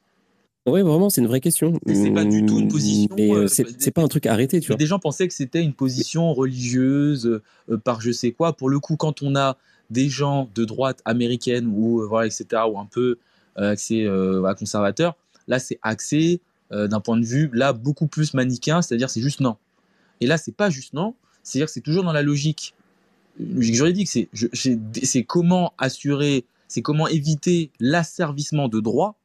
Oui, vraiment, c'est une vraie question. C'est pas du tout une position. Mais euh, c'est des- c'est pas un truc arrêté, tu vois. des gens pensaient que c'était une position religieuse euh, par je sais quoi. Pour le coup, quand on a des gens de droite américaine ou euh, voilà, etc., ou un peu euh, axé euh, à conservateur, là, c'est axé euh, d'un point de vue là beaucoup plus manichéen, c'est-à-dire c'est juste non. Et là, c'est pas juste non, c'est-à-dire c'est toujours dans la logique, logique juridique. C'est comment assurer, c'est comment éviter l'asservissement de droits.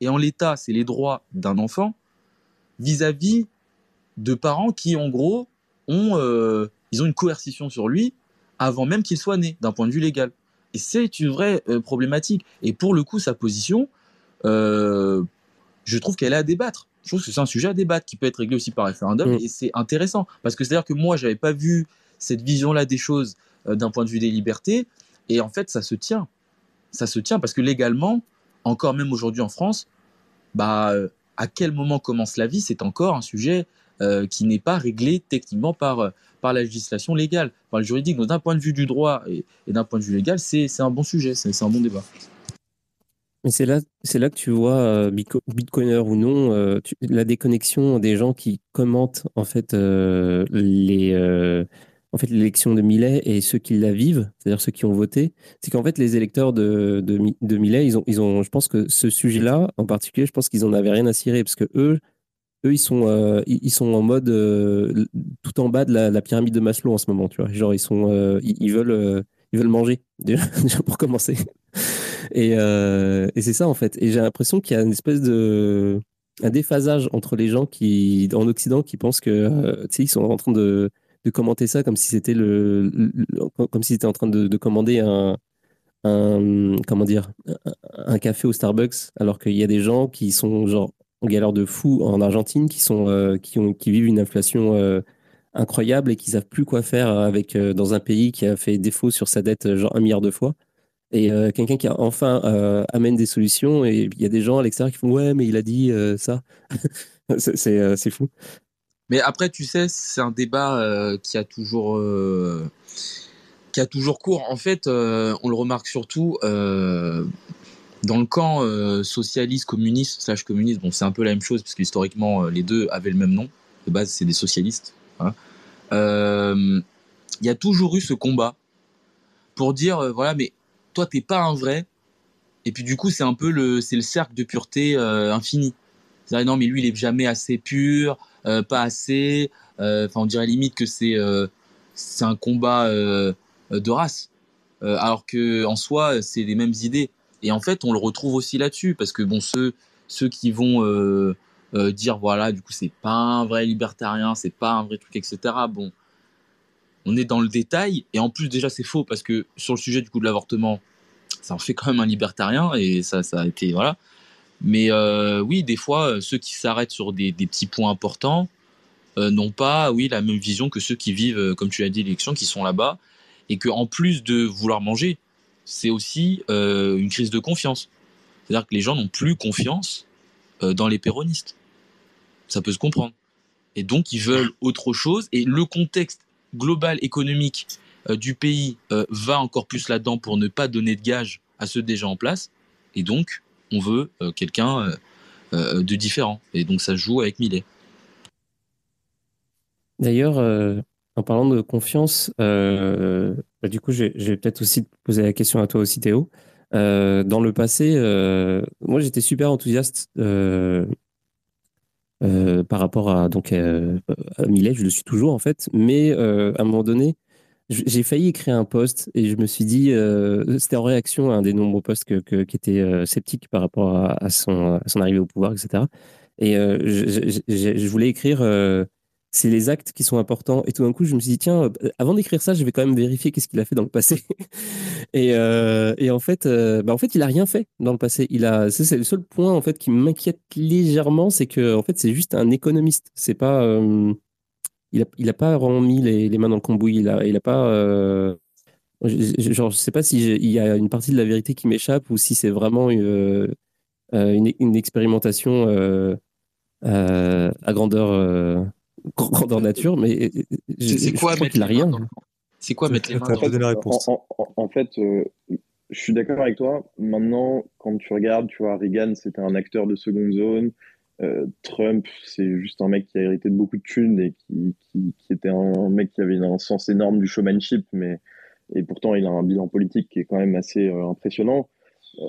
Et en l'état, c'est les droits d'un enfant vis-à-vis de parents qui, en gros, ont, euh, ils ont une coercition sur lui avant même qu'il soit né, d'un point de vue légal. Et c'est une vraie euh, problématique. Et pour le coup, sa position, je trouve qu'elle est à débattre. Je trouve que c'est un sujet à débattre qui peut être réglé aussi par référendum. Mm. Et c'est intéressant. Parce que c'est-à-dire que moi, j'avais pas vu cette vision-là des choses euh, d'un point de vue des libertés. Et en fait, ça se tient. Ça se tient parce que légalement, encore même aujourd'hui en France, bah, euh, à quel moment commence la vie, c'est encore un sujet euh, qui n'est pas réglé techniquement par, par la législation légale, par le juridique. Donc d'un point de vue du droit et, et d'un point de vue légal, c'est un bon sujet, c'est un bon débat. C'est là, c'est là que tu vois, euh, bitco- bitcoiner ou non, euh, la déconnexion des gens qui commentent en fait euh, les, en fait l'élection de Millet et ceux qui la vivent, c'est-à-dire ceux qui ont voté. C'est qu'en fait les électeurs de, de, Mi- de Millet, ils ont, ils ont, je pense que ce sujet-là en particulier, je pense qu'ils en avaient rien à cirer parce que eux, eux ils sont, ils sont en mode tout en bas de la, pyramide de Maslow en ce moment, tu vois. Genre ils sont, ils, veulent, ils veulent manger <laughs> pour commencer. Et, euh, et c'est ça en fait. Et j'ai l'impression qu'il y a une espèce de un déphasage entre les gens qui en Occident qui pensent que euh, tu sais ils sont en train de, de commenter ça comme si c'était le, comme si c'était en train de, de commander un, comment dire un, café au Starbucks alors qu'il y a des gens qui sont genre en galère de fou en Argentine qui sont euh, qui ont qui vivent une inflation incroyable et qui savent plus quoi faire avec dans un pays qui a fait défaut sur sa dette genre un milliard de fois et euh, quelqu'un qui enfin euh, amène des solutions et il y a des gens à l'extérieur qui font ouais mais il a dit euh, ça <laughs> c'est fou Mais après, tu sais, c'est un débat qui a toujours qui a toujours cours. En fait, on le remarque surtout dans le camp socialiste, communiste, slash communiste. Bon, c'est un peu la même chose parce qu'historiquement, euh, les deux avaient le même nom. De base, c'est des socialistes. hein. Il y a toujours eu ce combat pour dire voilà, mais toi, t'es pas un vrai. Et puis du coup, c'est un peu le c'est le cercle de pureté euh, infini. C'est-à-dire, non, mais lui, il est jamais assez pur, euh, pas assez. Euh, Enfin, on dirait limite que c'est c'est un combat de race, alors que en soi, c'est les mêmes idées. Et en fait, on le retrouve aussi là-dessus, parce que bon, ceux ceux qui vont dire voilà, du coup, c'est pas un vrai libertarien, c'est pas un vrai truc, etc. Bon, on est dans le détail, et en plus déjà, c'est faux parce que sur le sujet du coup de l'avortement, ça en fait quand même un libertarien, et ça, ça a été voilà. Mais euh, oui, des fois, euh, ceux qui s'arrêtent sur des, petits points importants euh, n'ont pas, oui, la même vision que ceux qui vivent, comme tu l'as dit, l'élection, qui sont là-bas, et que en plus de vouloir manger, c'est aussi une crise de confiance. C'est-à-dire que les gens n'ont plus confiance dans les péronistes. Ça peut se comprendre. Et donc, ils veulent autre chose. Et le contexte global économique euh, du pays euh, va encore plus là-dedans pour ne pas donner de gages à ceux déjà en place. Et donc, on veut euh, quelqu'un de différent. Et donc, ça se joue avec Millet. D'ailleurs, en parlant de confiance, bah, du coup, je vais, peut-être aussi te poser la question à toi aussi, Théo. Dans le passé, moi, j'étais super enthousiaste euh, par rapport à, donc, euh, Millet, je le suis toujours en fait, mais euh, à un moment donné, j'ai failli écrire un post et je me suis dit, c'était en réaction à un des nombreux posts que, qui étaient euh, sceptiques par rapport à, son, arrivée au pouvoir, etc. Et je, voulais écrire, c'est les actes qui sont importants. Et tout d'un coup, je me suis dit, tiens, euh, avant d'écrire ça, je vais quand même vérifier qu'est-ce qu'il a fait dans le passé. <laughs> Et, euh, et en fait, euh, bah en fait, il a rien fait dans le passé. Il a, c'est le seul point en fait qui m'inquiète légèrement, c'est que en fait, c'est juste un économiste. C'est pas, il a, il a pas vraiment mis les, les mains dans le cambouis. Il a, il a pas, je, genre, je sais pas si il y a une partie de la vérité qui m'échappe ou si c'est vraiment une, une expérimentation à grandeur, grandeur nature. Mais euh, je, C'est- je quoi mettre qu'il a les mains rien. dans le- C'est quoi mettre les mains donné la réponse. en, en- en fait, euh, je suis d'accord avec toi. Maintenant, quand tu regardes, tu vois, Reagan, c'était un acteur de seconde zone. Euh, Trump, c'est juste un mec qui a hérité de beaucoup de thunes et qui, qui, qui était un, mec qui avait un sens énorme du showmanship, mais et pourtant il a un bilan politique qui est quand même assez euh, impressionnant. Euh,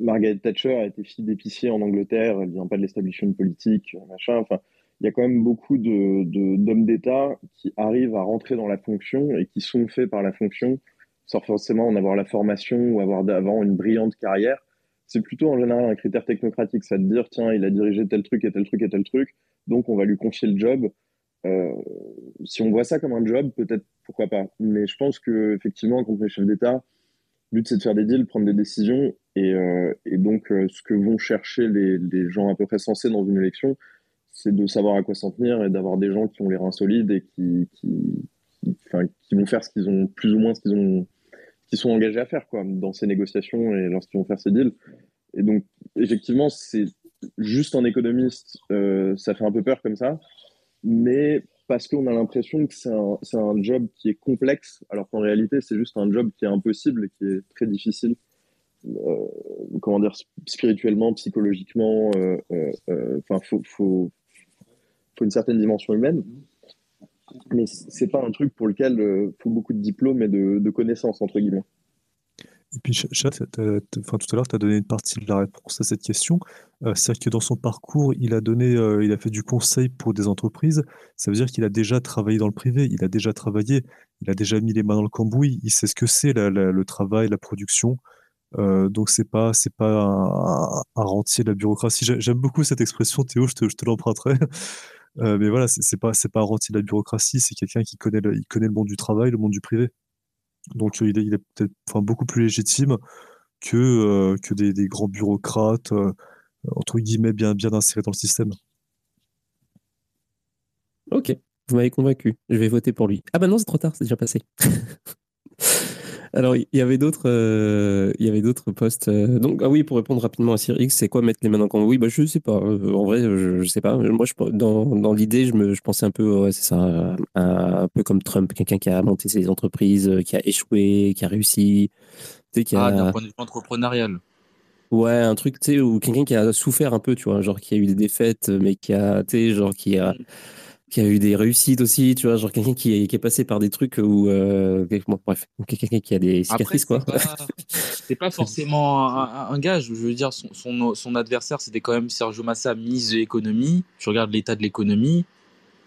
Margaret Thatcher a été fille d'épicier en Angleterre, elle vient pas de l'establishment politique, machin. Enfin, il y a quand même beaucoup d'hommes d'État qui arrivent à rentrer dans la fonction et qui sont faits par la fonction sans forcément en avoir la formation ou avoir d'avant une brillante carrière c'est plutôt en général un critère technocratique, ça de dire tiens, il a dirigé tel truc et tel truc et tel truc, donc on va lui confier le job. Euh, si on voit ça comme un job, peut-être pourquoi pas. Mais je pense que effectivement, quand on est chef d'État, le but c'est de faire des deals, prendre des décisions, et, euh, donc euh, ce que vont chercher les, gens à peu près sensés dans une élection, c'est de savoir à quoi s'en tenir et d'avoir des gens qui ont les reins solides et qui, qui, qui vont faire ce qu'ils ont plus ou moins ce qu'ils ont qui sont engagés à faire quoi, dans ces négociations et lorsqu'ils vont faire ces deals. Et donc, effectivement, c'est juste un économiste, euh, ça fait un peu peur comme ça, mais parce qu'on a l'impression que c'est un, un, job qui est complexe, alors qu'en réalité, c'est juste un job qui est impossible et qui est très difficile. Euh, comment dire, spirituellement, psychologiquement, euh, enfin, faut, faut, faut, une certaine dimension humaine mais c'est pas un truc pour lequel il euh, faut beaucoup de diplômes et de, connaissances, entre guillemets. Et puis, Chat, enfin, tout à l'heure, tu as donné une partie de la réponse à cette question. Euh, C'est-à-dire que dans son parcours, il a, donné, euh, il a fait du conseil pour des entreprises. Ça veut dire qu'il a déjà travaillé dans le privé, il a déjà travaillé, il a déjà mis les mains dans le cambouis, il sait ce que c'est le travail, la production. Euh, donc c'est pas c'est pas un, un, rentier de la bureaucratie. J'aime beaucoup cette expression, Théo, je te, je te l'emprunterai. Euh, mais voilà, c'est pas c'est pas un rentier de la bureaucratie, c'est quelqu'un qui connaît le, il connaît le monde du travail, le monde du privé. Donc il est, il est peut-être enfin, beaucoup plus légitime que, euh, que des, grands bureaucrates, euh, entre guillemets, bien, bien insérés dans le système. Ok, vous m'avez convaincu. Je vais voter pour lui. Ah bah non, c'est trop tard, c'est déjà passé. <laughs> Alors, il y avait d'autres, euh, il y avait d'autres postes. Euh, donc, ah oui, pour répondre rapidement à Sir X, c'est quoi mettre les mains dans le cambouis? Bah, je sais pas. Euh, en vrai, je, je sais pas. Moi, je, dans, dans l'idée, je me, je pensais un peu, ouais, c'est ça, un, peu comme Trump, quelqu'un qui a monté ses entreprises, qui a échoué, qui a réussi. Tu sais, qui ah, d'un point de vue entrepreneurial. Ouais, un truc, tu sais, ou quelqu'un qui a souffert un peu, tu vois, genre qui a eu des défaites, mais qui a, tu sais, genre qui a. Qui a eu des réussites aussi, tu vois, genre quelqu'un qui, est, qui est passé par des trucs où, euh, bref, quelqu'un qui a des cicatrices, quoi. <laughs> C'est pas, pas, forcément un, gage, je veux dire, son, son, son adversaire, c'était quand même Sergio Massa, ministre de l'économie. Tu regardes l'état de l'économie,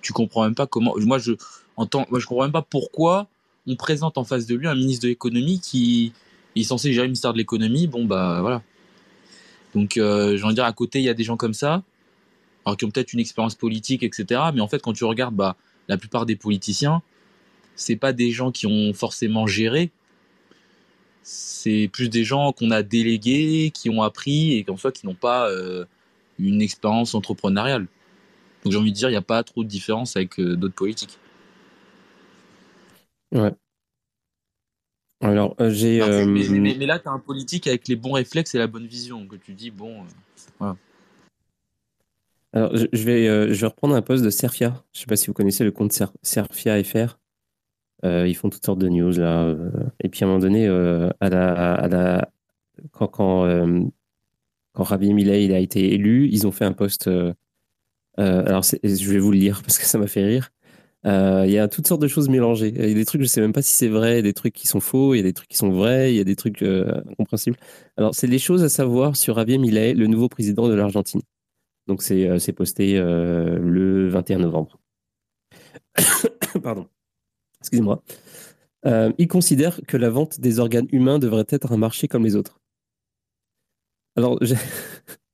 tu comprends même pas comment. Moi, je, entends, moi, je comprends même pas pourquoi on présente en face de lui un ministre de l'économie qui est censé gérer le ministère de l'économie. Bon, bah voilà. Donc, euh, j'ai envie de dire, à côté, il y a des gens comme ça alors qui ont peut-être une expérience politique, etc. Mais en fait, quand tu regardes, bah, la plupart des politiciens, c'est pas des gens qui ont forcément géré. C'est plus des gens qu'on a délégués, qui ont appris et qu'en soit qui n'ont pas euh, une expérience entrepreneuriale. Donc j'ai envie de dire, il n'y a pas trop de différence avec euh, d'autres politiques. Ouais. Alors, euh, j'ai. Mais, là, tu as un politique avec les bons réflexes et la bonne vision. Que tu dis, bon, voilà. Alors, je, vais, euh, je vais reprendre un post de Serfia. Je ne sais pas si vous connaissez le compte Serfia FR. Euh, ils font toutes sortes de news là. Euh, et puis à un moment donné, quand, quand, quand Millet il a été élu, ils ont fait un post. alors je vais vous le lire parce que ça m'a fait rire. Il y a toutes sortes de choses mélangées. Il y a des trucs, je ne sais même pas si c'est vrai, des trucs qui sont faux, il y a des trucs qui sont vrais, il y a des trucs incompréhensibles. Alors, c'est les choses à savoir sur Javier Milei, le nouveau président de l'Argentine. Donc c'est euh, posté euh, le 21 novembre. <coughs> Pardon. Excusez-moi. Euh, il considère que la vente des organes humains devrait être un marché comme les autres. Alors, <laughs>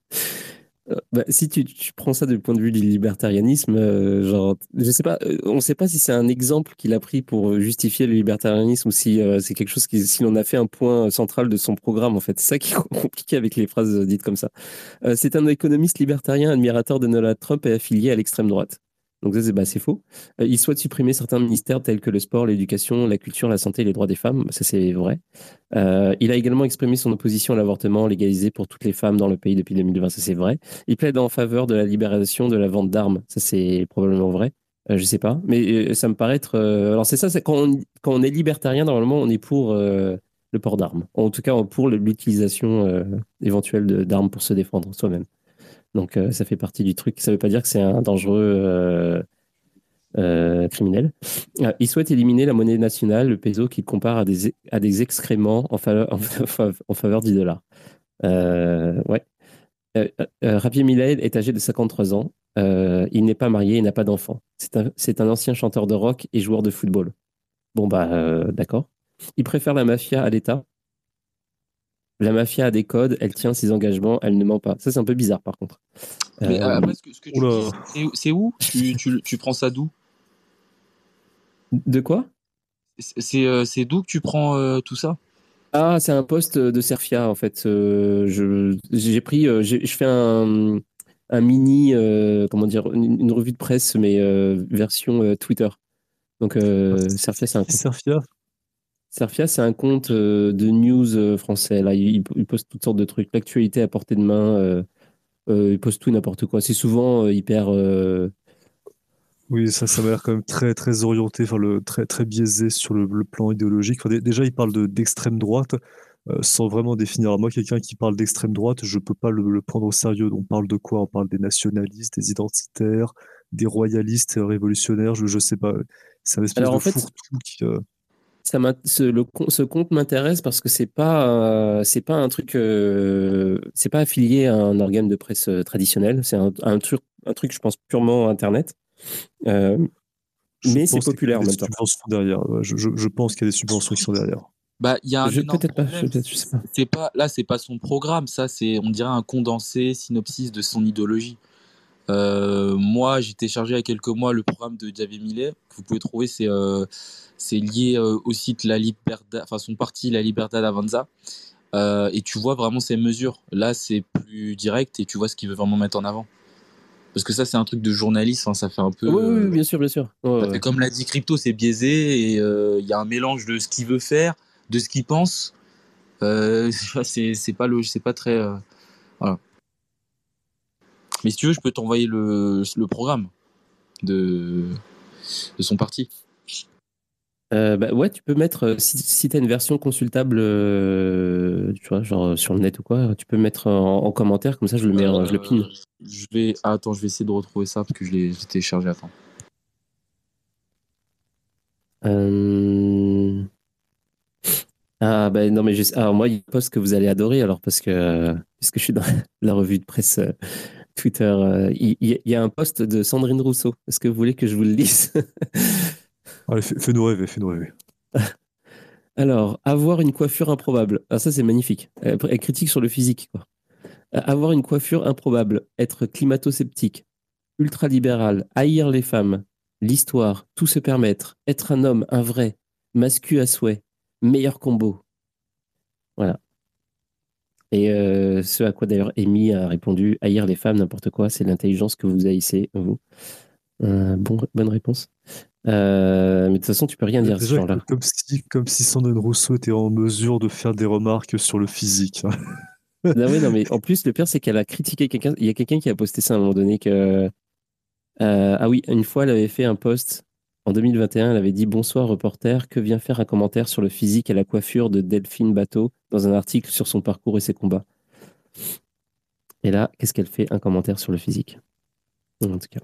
bah, si tu, prends ça du point de vue du libertarianisme, euh, genre, je sais pas, euh, on ne sait pas si c'est un exemple qu'il a pris pour justifier le libertarianisme ou si c'est quelque chose qui, s'il en a fait un point central de son programme, en fait. C'est ça qui est <laughs> compliqué avec les phrases dites comme ça. c'est un économiste libertarien, admirateur de Donald Trump et affilié à l'extrême droite. Donc ça, c'est bah, faux. Euh, il souhaite supprimer certains ministères tels que le sport, l'éducation, la culture, la santé et les droits des femmes. Ça, c'est vrai. Euh, il a également exprimé son opposition à l'avortement légalisé pour toutes les femmes dans le pays depuis 2020. Ça, c'est vrai. Il plaide en faveur de la libération de la vente d'armes. Ça, c'est probablement vrai. Euh, je sais pas. Mais ça me paraît être... alors, c'est ça, on, quand on est libertarien, normalement, on est pour le port d'armes. En tout cas, pour l'utilisation euh, éventuelle d'armes pour se défendre soi-même. Donc, euh, ça fait partie du truc. Ça ne veut pas dire que c'est un dangereux euh, criminel. il souhaite éliminer la monnaie nationale, le peso, qu'il compare à des, des excréments en faveur, du dollar. ouais. Ravier Millet est âgé de 53 ans. il n'est pas marié, il n'a pas d'enfant. C'est un, un, ancien chanteur de rock et joueur de football. Bon, bah, d'accord. Il préfère la mafia à l'État. La mafia a des codes, elle tient ses engagements, elle ne ment pas. Ça, c'est un peu bizarre, par contre. Mais euh, après, ce que, tu dis, c'est où tu, tu, tu, prends ça d'où? De quoi? Euh, C'est d'où que tu prends euh, tout ça? Ah, c'est un poste de Serfia, en fait. J'ai pris, je fais un, un mini, comment dire, une, revue de presse, mais version Twitter. Donc, Serfia, c'est un. Serfia Serfia, c'est un compte euh, de news euh, français. Là, il, poste toutes sortes de trucs. L'actualité à portée de main. Euh, il poste tout n'importe quoi. C'est souvent hyper. Oui, ça, ça m'a l'air quand même très, très orienté, enfin, le, très, très biaisé sur le, plan idéologique. déjà, il parle d'extrême droite, sans vraiment définir. Moi, quelqu'un qui parle d'extrême droite, je peux pas le, prendre au sérieux. On parle de quoi? On parle des nationalistes, des identitaires, des royalistes révolutionnaires. Je, je sais pas. C'est un espèce de fourre-tout qui ça ce, le, ce compte m'intéresse parce que c'est pas euh, c'est pas un truc euh, c'est pas affilié à un organe de presse euh, traditionnel. C'est un, un, truc un truc je pense purement internet. Mais c'est populaire en même temps derrière je, je, je pense qu'il y a des subventions qui sont derrière. Bah il y a je peut-être pas, je, je sais pas. C'est pas là c'est pas son programme. Ça c'est on dirait un condensé synopsis de son idéologie euh, moi, j'ai téléchargé il y a quelques mois le programme de Javier Millet. Que vous pouvez trouver, c'est euh, lié euh, au site La Libertad, enfin son parti La Libertad Avanza. Et tu vois vraiment ses mesures. Là, c'est plus direct et tu vois ce qu'il veut vraiment mettre en avant. Parce que ça, c'est un truc de journaliste, hein, ça fait un peu. Oui, bien sûr, bien sûr. Comme l'a dit Crypto, c'est biaisé et il y a un mélange de ce qu'il veut faire, de ce qu'il pense. <laughs> c'est pas pas très. voilà. Mais si tu veux, je peux t'envoyer le, le programme de, de son parti. Euh, bah ouais, tu peux mettre, euh, si, si tu as une version consultable, euh, tu vois, genre sur le net ou quoi, tu peux mettre en, commentaire, comme ça je le mets, je le pine. Je vais, ah, attends, je vais essayer de retrouver ça parce que je l'ai téléchargé, attends. Ah, ben non, mais je... alors moi, il y a un post que vous allez adorer, alors, parce que, puisque je suis dans <laughs> la revue de presse Twitter. Euh, il, y, a un post de Sandrine Rousseau. Est-ce que vous voulez que je vous le lise? <laughs> Allez, fais-nous rêver, fais-nous rêver. <laughs> Alors, avoir une coiffure improbable. Ah, ça, c'est magnifique. Elle, critique sur le physique. Quoi. Euh, avoir une coiffure improbable, être climato-sceptique, ultra-libéral, haïr les femmes, l'histoire, tout se permettre, être un homme, un vrai, mascu à souhait, meilleur combo. Et euh, ce à quoi d'ailleurs Amy a répondu haïr les femmes, n'importe quoi, c'est l'intelligence que vous haïssez, vous. Euh, bon, bonne réponse. Euh, mais de toute façon, tu peux rien dire ce genre-là. Comme si, comme si Sandrine Rousseau était en mesure de faire des remarques sur le physique. <laughs> non, oui, non, mais en plus, le pire, c'est qu'elle a critiqué quelqu'un. Il y a quelqu'un qui a posté ça à un moment donné que. ah oui, une fois, elle avait fait un post en 2021, elle avait dit Bonsoir reporter, que vient faire un commentaire sur le physique et la coiffure de Delphine Bateau dans un article sur son parcours et ses combats Et là, qu'est-ce qu'elle fait Un commentaire sur le physique? En tout cas.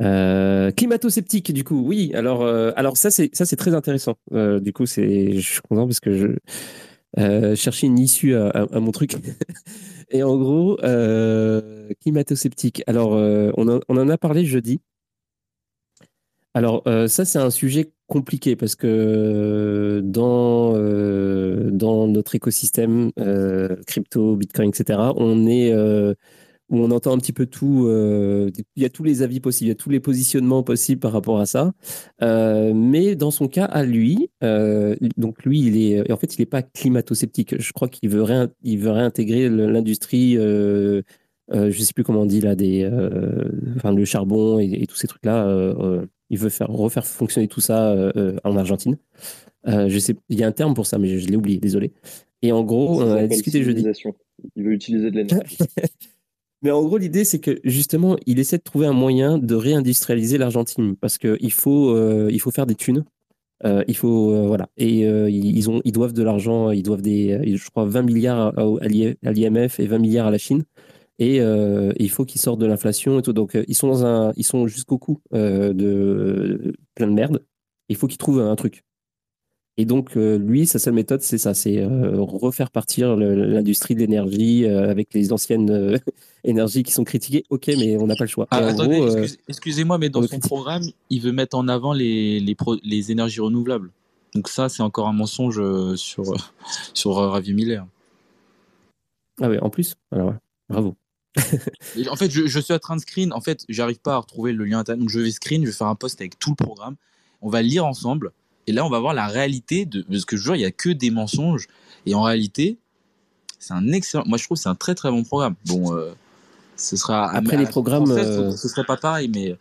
Euh, climato-sceptique, du coup, oui. Alors, euh, ça, c'est très intéressant. Euh, du coup, c'est, je suis content parce que je cherchais une issue à, mon truc. <laughs> et en gros, climato-sceptique. Alors, on, en a parlé jeudi. Alors, euh, ça, c'est un sujet compliqué parce que euh, dans, euh, dans notre écosystème crypto, Bitcoin, etc., on est où on entend un petit peu tout. il y a tous les avis possibles, il y a tous les positionnements possibles par rapport à ça. mais dans son cas, à lui, donc lui, il est, en fait, il n'est pas climato-sceptique. Je crois qu'il veut, veut réintégrer l'industrie. Je ne sais plus comment on dit là, des, enfin, le charbon et, et tous ces trucs-là il veut faire, refaire fonctionner tout ça euh, euh, en Argentine. Euh, je sais, il y a un terme pour ça, mais je, l'ai oublié, désolé. Et en gros, on a discuté jeudi. Il veut utiliser de l'énergie. <laughs> mais en gros, l'idée, c'est que justement, il essaie de trouver un moyen de réindustrialiser l'Argentine parce qu'il faut, il faut faire des thunes. Euh, il faut voilà et ils ont ils doivent de l'argent ils doivent des je crois 20 milliards à, l'IMF et 20 milliards à la Chine et il faut qu'ils sortent de l'inflation et tout donc ils sont dans un ils sont jusqu'au cou de plein de merde il faut qu'ils trouvent un truc et donc, euh, lui, sa seule méthode, c'est ça, c'est euh, refaire partir l'industrie de l'énergie euh, avec les anciennes énergies qui sont critiquées. Ok, mais on n'a pas le choix. Ah, attendez, excusez-moi, mais dans son programme, il veut mettre en avant les, les, les énergies renouvelables. Donc ça, c'est encore un mensonge sur, <laughs> sur Ravi Miller. Ah oui, en plus Alors, bravo. En fait, je, je, suis en train de screen. En fait, j'arrive pas à retrouver le lien internet. Donc, je vais screen, je vais faire un post avec tout le programme. On va lire ensemble. Et là, on va voir la réalité de ce que je jure, il n'y a que des mensonges. Et en réalité, c'est un excellent. Moi, je trouve que c'est un très très bon programme. Bon, euh, ce sera. Après, les programmes. Euh, ce serait pas pareil, mais.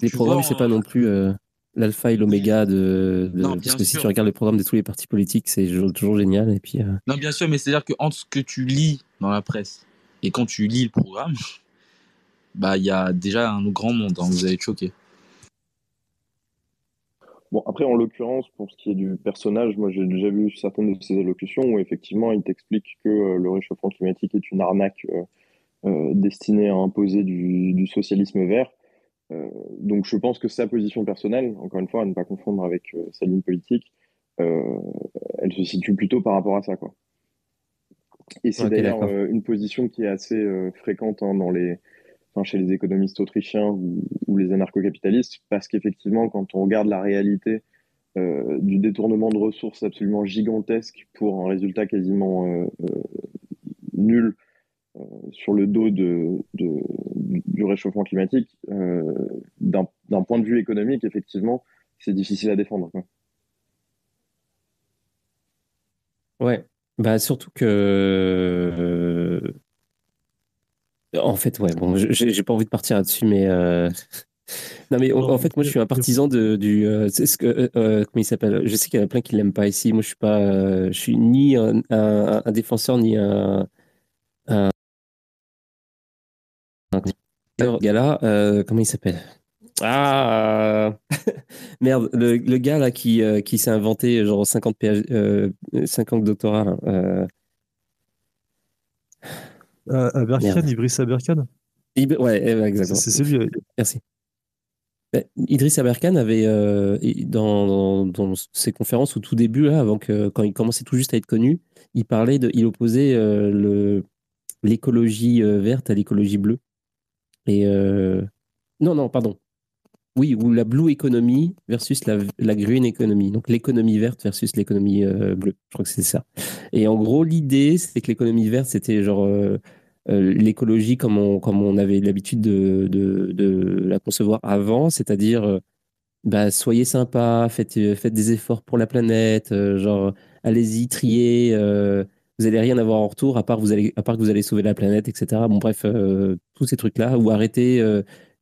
Les programmes, c'est pas non plus euh, l'alpha et l'oméga de. parce que si tu regardes les programmes de tous les partis politiques, c'est toujours génial. Et puis, Non, bien sûr, mais c'est-à-dire que entre ce que tu lis dans la presse et quand tu lis le programme, bah, il y a déjà un grand monde. Hein, vous allez être choqué. Bon, après, en l'occurrence, pour ce qui est du personnage, moi j'ai déjà vu certaines de ses allocutions où effectivement il t'explique que euh, le réchauffement climatique est une arnaque euh, euh, destinée à imposer du, du socialisme vert. donc je pense que sa position personnelle, encore une fois, à ne pas confondre avec sa ligne politique, elle se situe plutôt par rapport à ça. Quoi. Et c'est d'ailleurs une position qui est assez fréquente hein, dans les, chez les économistes autrichiens ou, les anarcho-capitalistes, parce qu'effectivement, quand on regarde la réalité euh, du détournement de ressources absolument gigantesque pour un résultat quasiment euh, euh, nul sur le dos de, du réchauffement climatique, d'un point de vue économique, effectivement, c'est difficile à défendre. Ouais, bah surtout que en fait, ouais, bon, j'ai pas envie de partir là-dessus, mais. Euh, <laughs> non, mais en, fait, moi, je suis un partisan de, du. Euh, ce que, euh, comment il s'appelle Je sais qu'il y en a plein qui l'aiment pas ici. Moi, je suis pas. je suis ni un, un, défenseur, ni un. un, un gars comment il s'appelle? Ah <laughs> Merde, le, le, gars là qui, qui s'est inventé genre 50, PhD, 50 doctorats. Euh, Aberkan, Idriss Aberkan? Ouais, exactement. C'est. Merci. Bah, Idriss Aberkan avait, euh, dans, dans, ses conférences au tout début, là, avant que, quand il commençait tout juste à être connu, il parlait de, il opposait euh, le, l'écologie verte à l'écologie bleue. Et non, non, pardon. Oui, ou la blue economy versus la, la green economy. Donc l'économie verte versus l'économie bleue. Je crois que c'est ça. Et en gros, l'idée, c'est que l'économie verte, c'était genre euh, l'écologie comme on, comme on avait l'habitude de, de, la concevoir avant, c'est-à-dire euh, bah, soyez sympa, faites, euh, faites des efforts pour la planète, genre allez-y, triez, vous allez rien avoir en retour à part, vous allez, à part que vous allez sauver la planète, etc. Bon, bref, tous ces trucs-là, ou arrêtez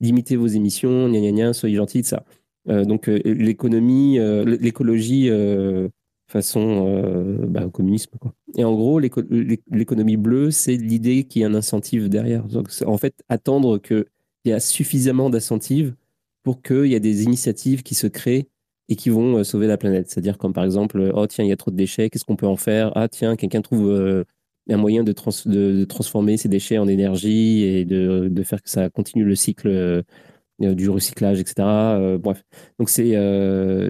limiter vos émissions, gna gna gna, soyez gentils, ça. donc l'économie, l'écologie façon euh, bah, communisme. Quoi. Et en gros, l'économie bleue, c'est l'idée qu'il y a un incentive derrière. Donc, en fait, attendre qu'il y a suffisamment d'incentives pour qu'il y ait des initiatives qui se créent et qui vont euh, sauver la planète. C'est-à-dire comme par exemple, oh tiens, il y a trop de déchets, qu'est-ce qu'on peut en faire? Ah tiens, quelqu'un trouve euh, un moyen de, de, transformer ces déchets en énergie et de, de, faire que ça continue le cycle du recyclage, etc. bref, donc c'est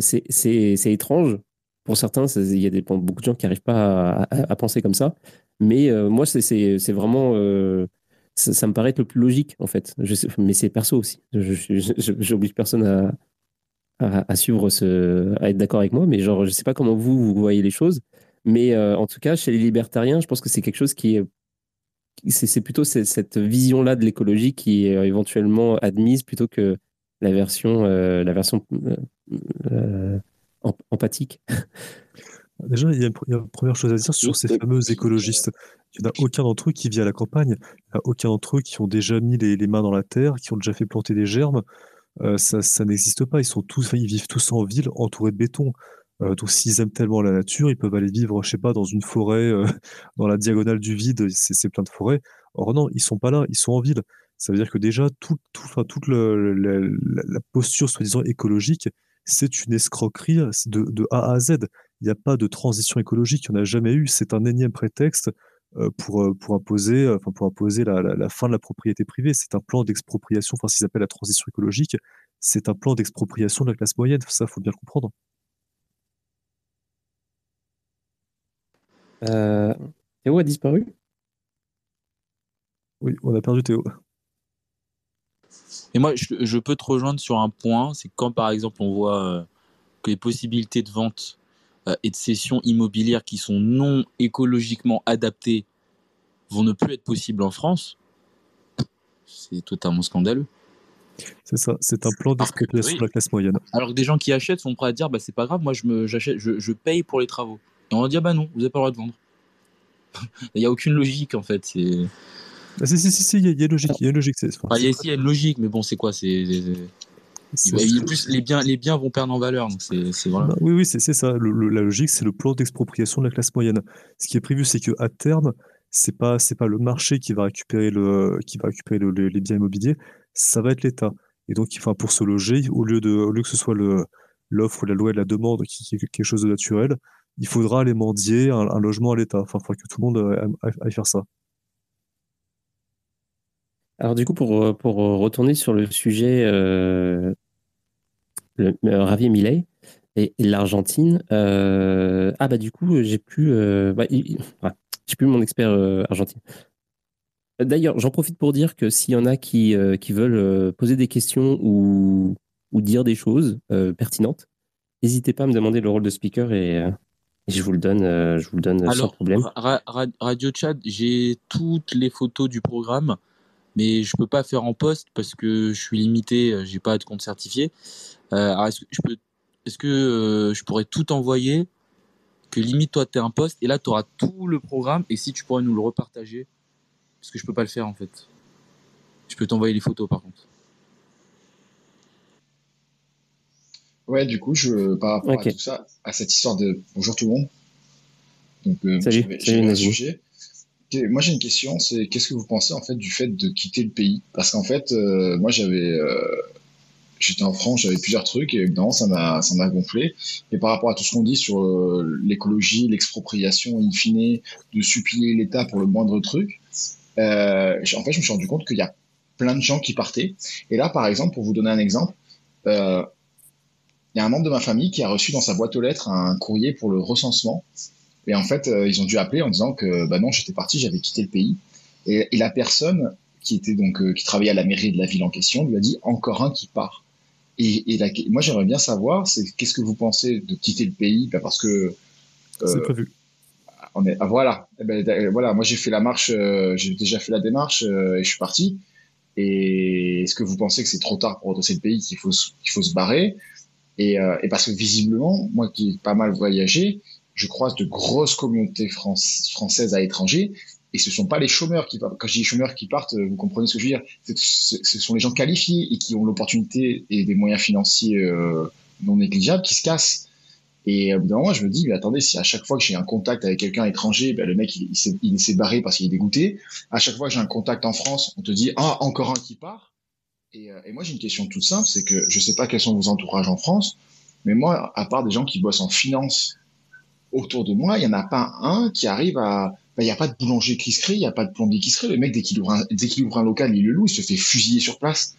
c'est étrange pour certains, il y a des, beaucoup de gens qui n'arrivent pas à, penser comme ça. Mais euh, moi, c'est vraiment. Euh, ça, me paraît être le plus logique, en fait. mais c'est perso aussi. J'oblige personne à, à, suivre ce. à être d'accord avec moi. Mais genre, je ne sais pas comment vous, vous voyez les choses. Mais euh, en tout cas, chez les libertariens, je pense que c'est quelque chose qui est. C'est plutôt cette vision-là de l'écologie qui est éventuellement admise plutôt que la version, la version empathique Déjà, il y, a, une première chose à dire sur ces fameux écologistes. Il n'y en a aucun d'entre eux qui vit à la campagne. Il n'y a aucun d'entre eux qui ont déjà mis les, mains dans la terre, qui ont déjà fait planter des germes. Euh, ça, ça n'existe pas. Ils sont tous, ils vivent tous en ville, entourés de béton. Euh, donc, s'ils aiment tellement la nature, ils peuvent aller vivre, je sais pas, dans une forêt, euh, <laughs> dans la diagonale du vide. C'est plein de forêts. Or non, ils sont pas là. Ils sont en ville. Ça veut dire que déjà, tout, tout, toute la posture soi-disant écologique c'est une escroquerie de, de A à Z. Il n'y a pas de transition écologique, il n'y en a jamais eu. C'est un énième prétexte euh, pour, imposer, pour imposer la, fin de la propriété privée. C'est un plan d'expropriation, enfin, qu'ils appellent la transition écologique, c'est un plan d'expropriation de la classe moyenne. Ça, faut bien le comprendre. Euh, Théo a disparu? Oui, on a perdu Théo. Et moi, je, peux te rejoindre sur un point, c'est quand par exemple on voit que les possibilités de vente euh, et de cessions immobilières qui sont non écologiquement adaptées vont ne plus être possibles en France, c'est totalement scandaleux. C'est ça, c'est un plan d'expropriation de la classe moyenne. Alors que des gens qui achètent sont prêts à dire bah c'est pas grave, moi je me j'achète, je, je, paye pour les travaux. Et on va dire bah non, vous n'avez pas le droit de vendre. <laughs> il n'y a aucune logique en fait. C'est. Bah, si, si, si, il y, a une logique. Il y a une logique. Enfin, il y a, il y a une logique, mais bon, c'est quoi C'est plus, les, biens, les biens vont perdre en valeur. Donc c'est, bah oui, oui, c'est, ça. la logique, c'est le plan d'expropriation de la classe moyenne. Ce qui est prévu, c'est qu'à terme, c'est pas, c'est pas le marché qui va récupérer, le, qui va récupérer les biens immobiliers, ça va être l'État. Et donc, enfin, pour se loger, au lieu, de, au lieu que ce soit le, l'offre, la loi et la demande qui, qui, est quelque chose de naturel, il faudra aller mendier un, logement à l'État. Enfin, il faudra que tout le monde euh, aille faire ça. Alors du coup, pour, pour retourner sur le sujet euh, le, Ravier Millet et, l'Argentine, euh, ah bah du coup, j'ai plus, euh, bah, j'ai plus mon expert argentine. D'ailleurs, j'en profite pour dire que s'il y en a qui, qui veulent poser des questions ou, ou dire des choses pertinentes, n'hésitez pas à me demander le rôle de speaker et, je vous le donne, je vous le donne sans problème. Radio Chat, j'ai toutes les photos du programme mais je peux pas faire en poste parce que je suis limité, euh, j'ai pas de compte certifié. Euh, est-ce que je peux, est-ce que euh, je pourrais tout envoyer? Que limite toi tu es un poste et là tu auras tout le programme et si tu pourrais nous le repartager? Parce que je peux pas le faire en fait. Je peux t'envoyer les photos par contre. Ouais, du coup, je, par rapport à tout ça, à cette histoire de bonjour tout le monde. Donc, salut, salut, sujet moi j'ai une question, c'est qu'est-ce que vous pensez en fait du fait de quitter le pays? Parce qu'en fait, euh, moi j'avais, euh, j'étais en France, j'avais plusieurs trucs et évidemment ça m'a, ça m'a gonflé. Et par rapport à tout ce qu'on dit sur euh, l'écologie, l'expropriation, in fine, de supplier l'État pour le moindre truc, en fait je me suis rendu compte qu'il y a plein de gens qui partaient. Et là par exemple, pour vous donner un exemple, il y a un membre de ma famille qui a reçu dans sa boîte aux lettres un courrier pour le recensement et en fait, euh, ils ont dû appeler en disant que bah non, j'étais parti, j'avais quitté le pays. Et, et, la personne qui était donc euh, qui travaillait à la mairie de la ville en question lui a dit encore un qui part. Et, et la, moi, j'aimerais bien savoir, c'est qu'est-ce que vous pensez de quitter le pays? Bah Parce que euh, c'est prévu. On est, ah, voilà, eh ben, voilà. Moi, j'ai fait la marche, j'ai déjà fait la démarche et je suis parti. Et est-ce que vous pensez que c'est trop tard pour redresser le pays, qu'il faut, qu'il faut se barrer? Et, et, parce que visiblement, moi qui ai pas mal voyagé, je croise de grosses communautés françaises à l'étranger et ce sont pas les chômeurs qui partent. Quand je dis chômeurs qui partent, euh, vous comprenez ce que je veux dire Ce sont les gens qualifiés et qui ont l'opportunité et des moyens financiers euh, non négligeables qui se cassent. Et au bout d'un moment, je me dis, mais attendez, si à chaque fois que j'ai un contact avec quelqu'un étranger, ben, le mec, il s'est barré parce qu'il est dégoûté. À chaque fois que j'ai un contact en France, on te dit, ah, encore un qui part. Et, euh, et moi, j'ai une question toute simple, c'est que je sais pas quels sont vos entourages en France, mais moi, à part des gens qui bossent en finance autour de moi, il y en a pas un qui arrive à. Ben, il n'y a pas de boulanger qui se crée, il n'y a pas de plombier qui se crée. Le mec, dès qu'il ouvre, qu'il ouvre un local, il le loue, il se fait fusiller sur place.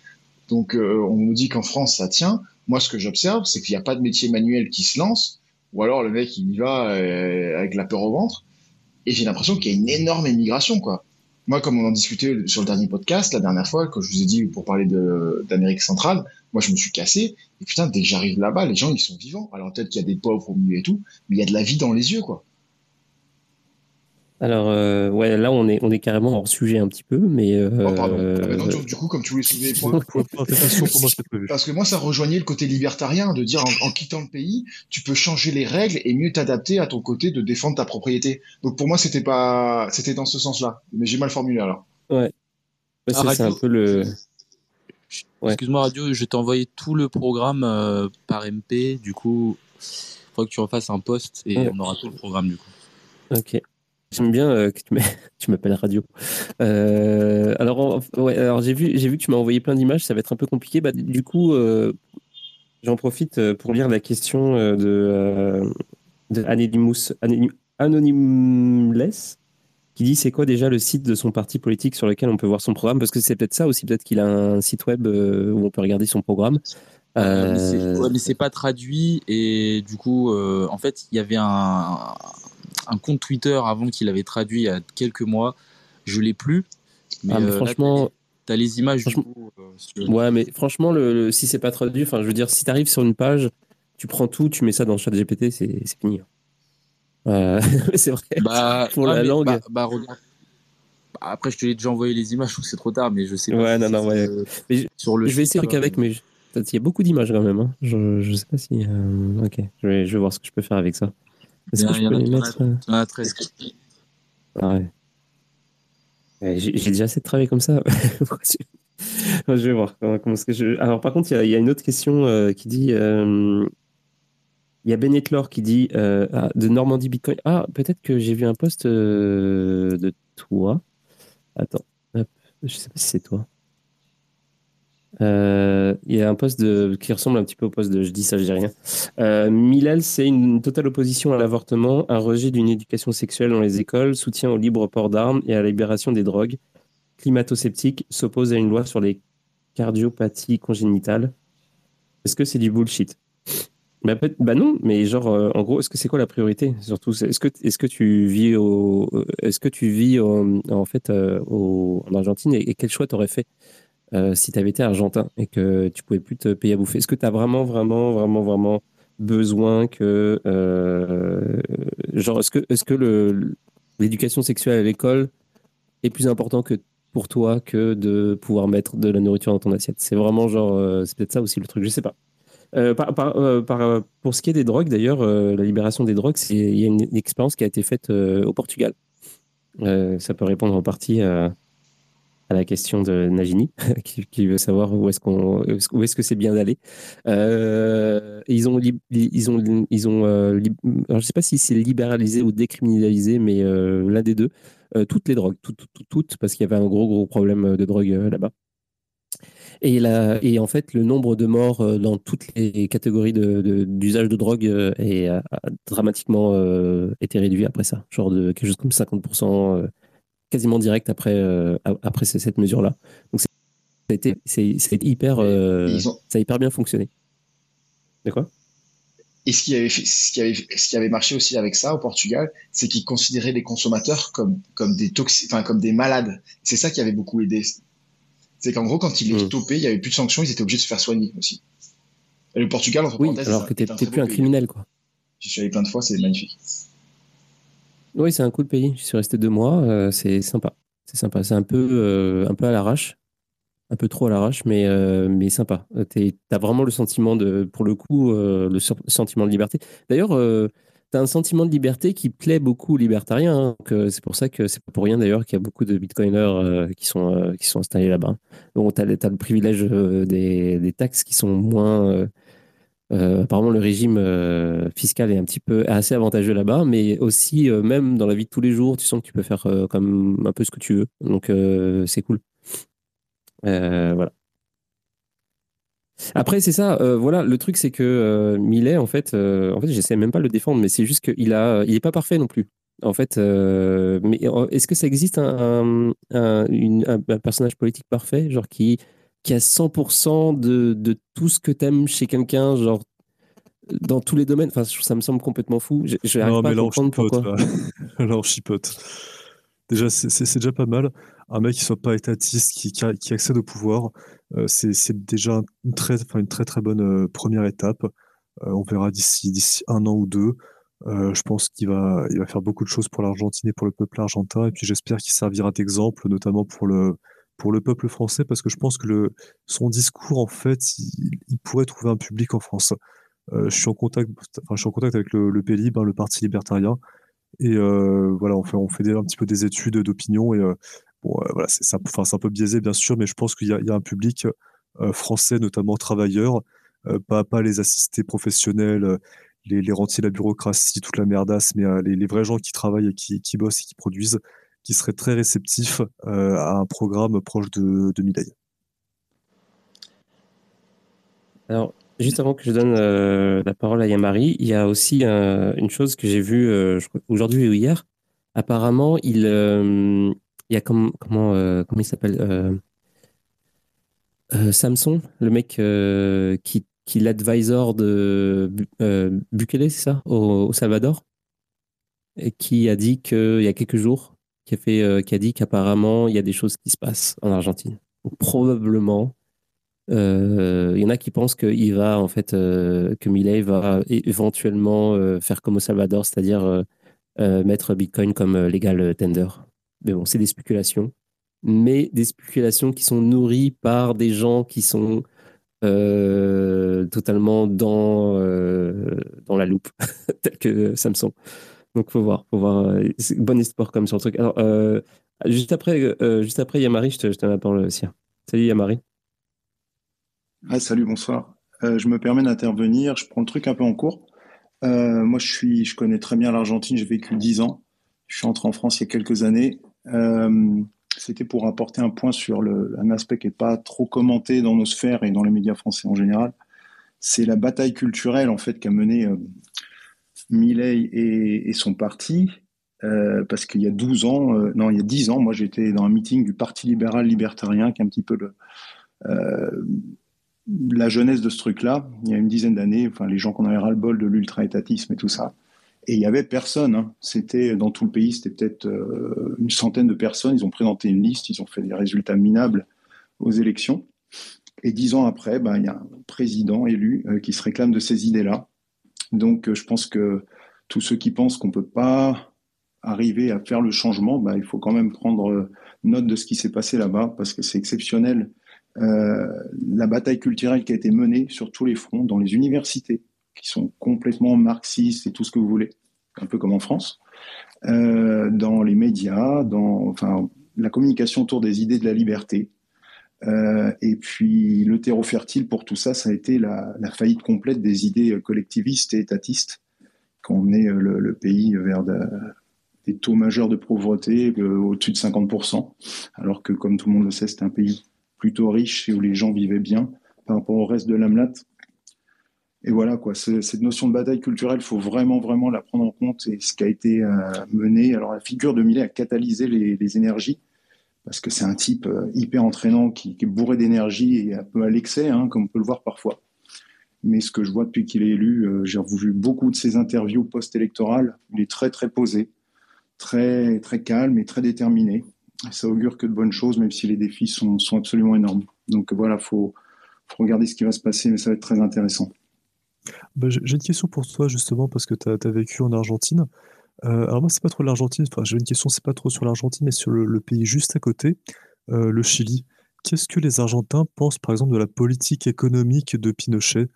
Donc, euh, on nous dit qu'en France, ça tient. Moi, ce que j'observe, c'est qu'il n'y a pas de métier manuel qui se lance, ou alors le mec, il y va euh, avec la peur au ventre. Et j'ai l'impression qu'il y a une énorme émigration, quoi. Moi, comme on en discutait sur le dernier podcast, la dernière fois, quand je vous ai dit pour parler d'Amérique centrale, moi, je me suis cassé. Et putain, dès que j'arrive là-bas, les gens, ils sont vivants. Alors peut-être qu'il y a des pauvres au milieu et tout, mais il y a de la vie dans les yeux, quoi. Alors, euh, ouais, là, on est, on est carrément hors sujet un petit peu, mais. Euh, oh, pardon. Ah, non, du, coup, comme tu voulais soulever les points. parce que moi, ça rejoignait le côté libertarien de dire en, quittant le pays, tu peux changer les règles et mieux t'adapter à ton côté de défendre ta propriété. Donc pour moi, c'était pas, c'était dans ce sens-là. Mais j'ai mal formulé alors. Ouais. Ah, c'est un peu le. Excuse-moi, Radio, je t'ai envoyé tout le programme euh, par MP. Du coup, il faudra que tu refasses un post et on aura tout le programme du coup. Ok. J'aime bien euh, que tu <laughs> m'appelles Radio. Euh, alors, ouais, alors j'ai vu, j'ai vu que tu m'as envoyé plein d'images. Ça va être un peu compliqué. Bah, du coup, j'en profite euh, pour lire la question euh, de, euh, de Anonymous, Anonymless, qui dit c'est quoi déjà le site de son parti politique sur lequel on peut voir son programme? Parce que c'est peut-être ça aussi, peut-être qu'il a un site web euh, où on peut regarder son programme. Euh, mais c'est- Euh, ouais, pas traduit et du coup, euh, en fait, il y avait un, un compte Twitter avant qu'il avait traduit il y a quelques mois. Je l'ai plus. Mais, Ah, mais euh, là, franchement- t'as les, images du coup. euh, sur- Ouais, mais franchement, le, le- si c'est pas traduit, enfin, je veux dire, si tu arrives sur une page, tu prends tout, tu mets ça dans le chat GPT, c'est fini. Euh, <laughs> c'est vrai. Bah, Pour ah, la langue. bah, bah, regarde. Après, je te l'ai déjà envoyé les images, je trouve que c'est trop tard, mais je sais pas. Ouais, si non, non, c'est, ouais. euh, Mais je- sur le je vais essayer qu'avec, mais il y a beaucoup d'images quand même. hein. Je, je sais pas si. euh, ok, je vais, je vais voir ce que je peux faire avec ça. Est-ce que je peux les mettre euh, il y en a 13. Ah ouais. Ouais, J'ai déjà assez de travail comme ça. <laughs> Je vais voir. comment- comment est-ce que je... Alors, par contre, il y a- il y, a une autre question euh, qui dit. euh, Il y a Bennett Lore qui dit euh, ah, de Normandie Bitcoin. Ah, peut-être que j'ai vu un post euh, de toi. Attends, hop, je sais pas si c'est toi. Euh, Il y a un post de, qui ressemble un petit peu au post de Je dis ça, je dis rien. Euh, Milal, c'est une totale opposition à l'avortement, un rejet d'une éducation sexuelle dans les écoles, soutien au libre port d'armes et à la libération des drogues. Climato-sceptique s'oppose à une loi sur les cardiopathies congénitales. Est-ce que c'est du bullshit? Bah, bah non, mais genre, euh, en gros, est-ce que c'est quoi la priorité Surtout, est-ce que, est-ce que tu vis au, est-ce que tu vis en fait en Argentine et, et quel choix t'aurais fait? Euh, si tu avais été argentin et que tu pouvais plus te payer à bouffer Est-ce que tu as vraiment, vraiment, vraiment, vraiment besoin que, euh, genre, est-ce que, est-ce que l'éducation sexuelle à l'école est plus important que pour toi que de pouvoir mettre de la nourriture dans ton assiette? C'est vraiment genre, euh, c'est peut-être ça aussi le truc, je sais pas. Par, par- par, pour ce qui est des drogues, d'ailleurs, la libération des drogues, il y a une, expérience qui a été faite au Portugal. Ça peut répondre en partie à, à la question de Nagini, <laughs> qui, veut savoir où est-ce qu'on, où est-ce que c'est bien d'aller. Euh, ils ont, ils ont, ils ont, euh, alors je sais pas si c'est libéralisé ou décriminalisé, mais euh, l'un des deux, euh, toutes les drogues, toutes, toutes, toutes, parce qu'il y avait un gros, gros problème de drogue là-bas. Et, la- et en fait, le nombre de morts dans toutes les catégories de- d'usage de, drogue a, dramatiquement été réduit après ça. Genre de quelque chose comme 50%, euh, quasiment direct après, euh, après cette mesure-là. Donc, c'est- ça a été, c'est- hyper, euh, Ils ont- ça a hyper bien fonctionné. De quoi? Et ce qui, avait fait- ce, qui avait, ce qui avait marché aussi avec ça au Portugal, c'est qu'ils considéraient les consommateurs comme, comme, des toxi- enfin, comme des malades. C'est ça qui avait beaucoup aidé. C'est qu'en gros, quand ils les Mm. topaient, il n'y avait plus de sanctions, ils étaient obligés de se faire soigner aussi. Et le Portugal, entre Oui, parenthèses, alors que t'es t'es plus un pays. criminel, quoi. J'y suis allé plein de fois, c'est magnifique. Oui, c'est un cool pays. Je suis resté deux mois. euh, c'est sympa. C'est sympa. C'est un peu, euh, un peu à l'arrache. Un peu trop à l'arrache, mais, euh, mais sympa. T'es- T'as vraiment le sentiment de, pour le coup, le sentiment de liberté. D'ailleurs, euh, t'as un sentiment de liberté qui plaît beaucoup aux libertariens. hein. C'est pour ça que c'est pas pour rien d'ailleurs qu'il y a beaucoup de bitcoiners qui, sont, qui sont installés là-bas. Donc, le- t'as le privilège des taxes qui sont moins. Euh, apparemment, le régime euh, fiscal est un petit peu assez avantageux là-bas, mais aussi, euh, même dans la vie de tous les jours, tu sens que tu peux faire comme un peu ce que tu veux. Donc, c'est cool. Voilà. Après, c'est ça. voilà, le truc, c'est que Millet, en fait, en fait, j'essaie même pas de le défendre, mais c'est juste qu'il a, il pas parfait non plus. En fait, mais est-ce que ça existe un- un personnage politique parfait, genre qui, qui a 100% de, de tout ce que t'aimes chez quelqu'un, genre dans tous les domaines Enfin, ça me semble complètement fou. Je, je n'arrive Non, pas mais à comprendre chipote. pourquoi. <laughs> Chipote. Déjà, c'est déjà pas mal. Un mec qui soit pas étatiste, qui, qui, a- qui accède au pouvoir, euh, c'est déjà une très, enfin, une très très bonne euh, première étape. Euh, on verra d'ici d'ici un an ou deux. Je pense qu'il va, il va faire beaucoup de choses pour l'Argentine et pour le peuple argentin. Et puis j'espère qu'il servira d'exemple, notamment pour le, pour le peuple français, parce que je pense que son discours, en fait, il, pourrait trouver un public en France. Euh, je suis en contact, enfin, je suis en contact avec le, le hein, le Parti libertarien. Et euh, voilà, on fait, on fait un petit peu des études d'opinion. Et euh, bon, voilà, c'est un, enfin, un peu biaisé, bien sûr, mais je pense qu'il y a, un public français, notamment travailleurs, pas, pas les assistés professionnels, les, rentiers de la bureaucratie, toute la merdasse, mais les, vrais gens qui travaillent et qui bossent et qui produisent, qui seraient très réceptifs euh, à un programme proche de, de. Alors, juste avant que je donne la parole à Yamari, il y a aussi une chose que j'ai vue aujourd'hui ou hier. Apparemment, il, y a comment, comment il s'appelle Samson, le mec qui, qui l'advisor de Bukele, c'est ça, au, Salvador, et qui a dit qu'il y a quelques jours, qui a, fait, qui a dit qu'apparemment il y a des choses qui se passent en Argentine. probablement, euh, il y en a qui pensent qu'il va, en fait, euh, que Millet va éventuellement euh, faire comme au Salvador, c'est-à-dire mettre Bitcoin comme légal tender. Mais bon, c'est des spéculations. Mais des spéculations qui sont nourries par des gens qui sont totalement dans, dans la loupe, <laughs> tel que Samsung. Donc, faut voir, faut voir. bon espoir comme sur le truc. Alors, juste après, juste après Yamari, je te, je la parole aussi. Salut Yamari. Ah, salut, bonsoir. Euh, je me permets d'intervenir. Je prends le truc un peu en cours. Euh, moi, je, suis, je connais très bien l'Argentine. J'ai vécu 10 ans. Je suis entré en France il y a quelques années. Euh, c'était pour apporter un point sur un aspect qui n'est pas trop commenté dans nos sphères et dans les médias français en général. C'est la bataille culturelle en fait qu'a menée euh, Millet et, son parti. Euh, parce qu'il y a 12 ans, non, il y a 10 ans, moi j'étais dans un meeting du Parti libéral libertarien, qui est un petit peu le, la jeunesse de ce truc-là, il y a une dizaine d'années, enfin, les gens qu'on avait ras-le-bol de l'ultra-étatisme et tout ça. Et il y avait personne. Hein. C'était dans tout le pays, c'était peut-être euh, une centaine de personnes. Ils ont présenté une liste, ils ont fait des résultats minables aux élections. Et dix ans après, ben, il y a un président élu euh, qui se réclame de ces idées-là. Donc, euh, je pense que tous ceux qui pensent qu'on peut pas arriver à faire le changement, ben, il faut quand même prendre note de ce qui s'est passé là-bas parce que c'est exceptionnel euh, la bataille culturelle qui a été menée sur tous les fronts, dans les universités, qui sont complètement marxistes et tout ce que vous voulez, un peu comme en France, euh, dans les médias, dans enfin, la communication autour des idées de la liberté. Euh, et puis le terreau fertile pour tout ça, ça a été la, faillite complète des idées collectivistes et étatistes, quand on est le, pays vers des taux majeurs de pauvreté au-dessus de 50%, alors que comme tout le monde le sait, c'est un pays plutôt riche et où les gens vivaient bien par rapport au reste de l'Amlat. Et voilà, quoi, cette notion de bataille culturelle, il faut vraiment, vraiment la prendre en compte et ce qui a été euh, mené. Alors, la figure de Millet a catalysé les, énergies parce que c'est un type euh, hyper entraînant qui, est bourré d'énergie et un peu à l'excès, hein, comme on peut le voir parfois. Mais ce que je vois depuis qu'il est élu, euh, j'ai vu beaucoup de ses interviews post-électorales. Il est très, très posé, très, très calme et très déterminé ça augure que de bonnes choses, même si les défis sont, sont absolument énormes. Donc voilà, il faut, faut, regarder ce qui va se passer, mais ça va être très intéressant. Bah, j'ai une question pour toi, justement, parce que tu as, vécu en Argentine. Euh, alors moi, c'est pas trop l'Argentine, enfin j'ai une question, c'est pas trop sur l'Argentine, mais sur le, pays juste à côté, euh, le Chili. Qu'est-ce que les Argentins pensent, par exemple, de la politique économique de Pinochet?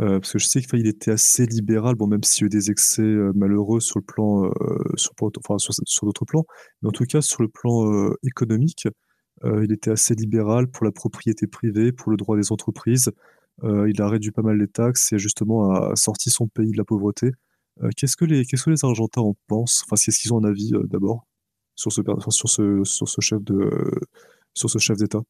Euh, parce que je sais qu'il était assez libéral, bon, même s'il y a eu des excès malheureux sur le plan, sur, d'autres plans, mais en tout cas sur le plan économique, il était assez libéral pour la propriété privée, pour le droit des entreprises. il a réduit pas mal les taxes et justement a sorti son pays de la pauvreté. Qu'est-ce que les, qu'est-ce que les Argentins en pensent? Enfin, qu'est-ce qu'ils ont un avis d'abord sur ce, sur ce, chef de, sur ce chef d'État?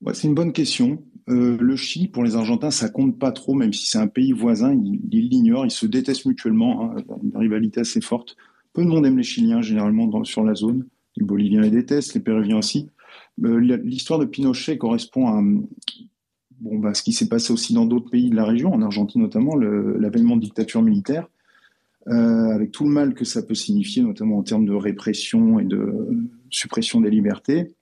Ouais, C'est une bonne question. Euh, le Chili, pour les Argentins, ça compte pas trop, même si c'est un pays voisin, ils l'ignorent, ils se détestent mutuellement, hein, une rivalité assez forte. Peu de monde aime les Chiliens, généralement, sur la zone. Les Boliviens les détestent, les Péruviens aussi. Euh, l'histoire de Pinochet correspond à bon, bah, ce qui s'est passé aussi dans d'autres pays de la région, en Argentine notamment, l'avènement de dictature militaire, euh, avec tout le mal que ça peut signifier, notamment en termes de répression et de suppression des libertés.